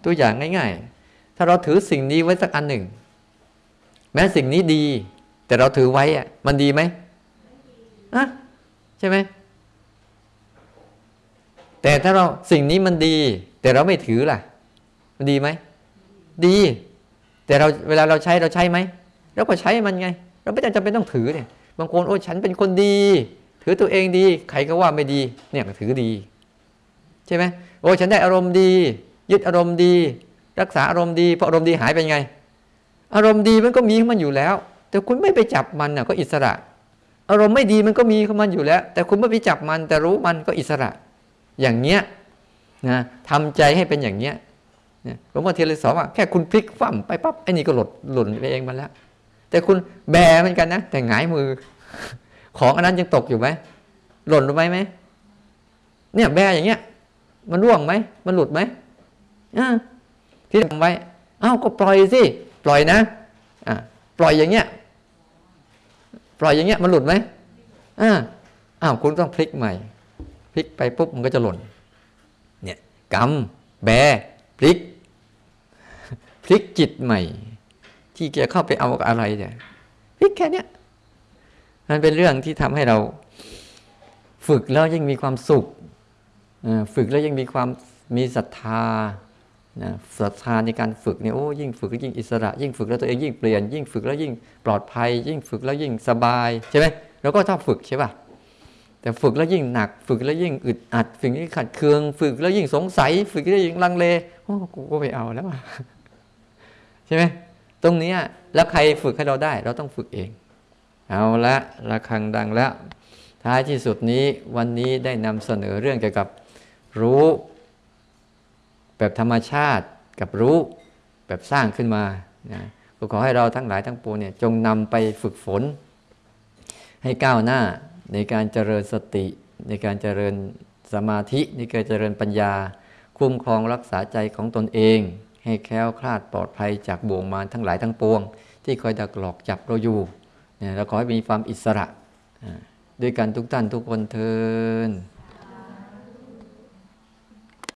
ตัวอย่างง่ายๆ ถ้าเราถือสิ่งนี้ไว้สักอันหนึ่ง แม้สิ่งนี้ดี แต่เราถือไว้อะมันดีไหมอะใช่ไหมแต่ถ้าเราสิ่งนี้มันดี แต่เราไม่ถือล่ะ มันดีไหมดี แต่เราเวลาเราใช้เราใช้ไหมเราก็ใช้มันไง เราไม่จำเป็นต้องถือเนี่ย บางคนโอ้ฉันเป็นคนดี ถือตัวเองดี ใครก็ว่าไม่ดีเนี่ยถือดี ใช่ไหมโอ้ฉันได้อารมณ์ดี ยึดอารมณ์ดี รักษาอารมณ์ดีพออารมณ์ดีหายไปไง อารมณ์ดีมันก็มีของมันอยู่แล้ว แต่คุณไม่ไปจับมันน่ะก็อิสระ อารมณ์ไม่ดีมันก็มีของมันอยู่แล้ว แต่คุณไม่ไปจับมัน แต่รู้มันก็อิสระ อย่างเนี้ยนะทำใจให้เป็นอย่างเนี้ยหลวงพ่อเทียนเลยสอนว่าแค่คุณพลิกฟั่มไปปั๊บไอ้นี่ก็หล่นหล่นไปเองมันแล้ว แต่คุณแบเหมือนกันนะ แต่หงายมือ ของอันนั้นยังตกอยู่ไหมหล่นลงไหมไหมเนี่ยแบอย่างเงี้ย มันร่วงไหมมันหลุดไหมอ่าที่ทำไว้อ้าวก็ปล่อยสิปล่อยนะอ่าปล่อยอย่างเงี้ย ปล่อยอย่างเงี้ย มันหลุดไหมอ่าอ้าวคุณต้องพลิกใหม่ พลิกไปปุ๊บมันก็จะหล่น เนี่ยกำแบพลิก พลิกจิตใหม่ ที่แกเข้าไปเอาอะไรเนี่ยพลิกแค่เนี้ยมันเป็นเรื่องที่ทำให้เรา ฝึกแล้วยิ่งมีความสุขฝึกแล้วยิ่งมีความมีศรัทธาศรัทธาในการฝึกเนี่ยโอ้ยิ่งฝึกแล้วยิ่งอิสระ ยิ่งฝึกแล้วตัวเองยิ่งเปลี่ยน ยิ่งฝึกแล้วยิ่งปลอดภัย ยิ่งฝึกแล้วยิ่งสบายใช่ไหมเราก็ชอบฝึกใช่ป่ะแต่ฝึกแล้วยิ่งหนัก ฝึกแล้วยิ่งอึดอัดฝึกแล้วยิ่งขัดเคือง ฝึกแล้วยิ่งสงสัย ฝึกแล้วยิ่งลังเลโอ้กูก็ไม่เอาแล้วใช่ไหม ตรงนี้แล้วใครฝึกให้เราได้ เราต้องฝึกเอง เอาละระฆังดังแล้ว ท้ายที่สุดนี้วันนี้ได้นำเสนอเรื่องเกี่ยวกับรู้ แบบธรรมชาติกับรู้แบบสร้างขึ้นมานะก็ขอให้เราทั้งหลายทั้งปวงเนี่ยจงนำไปฝึกฝน ให้ก้าวหน้าในการเจริญสติ ในการเจริญสมาธิในการเจริญปัญญา คุ้มครองรักษาใจของตนเอง ให้แคล้วคลาดปลอดภัยจากบ่วงมารทั้งหลายทั้งปวง ที่คอยดักหลอกจับเราอยู่เนี่ยเราขอให้มีความอิสระด้วยกันทุกท่านทุกคนเทิน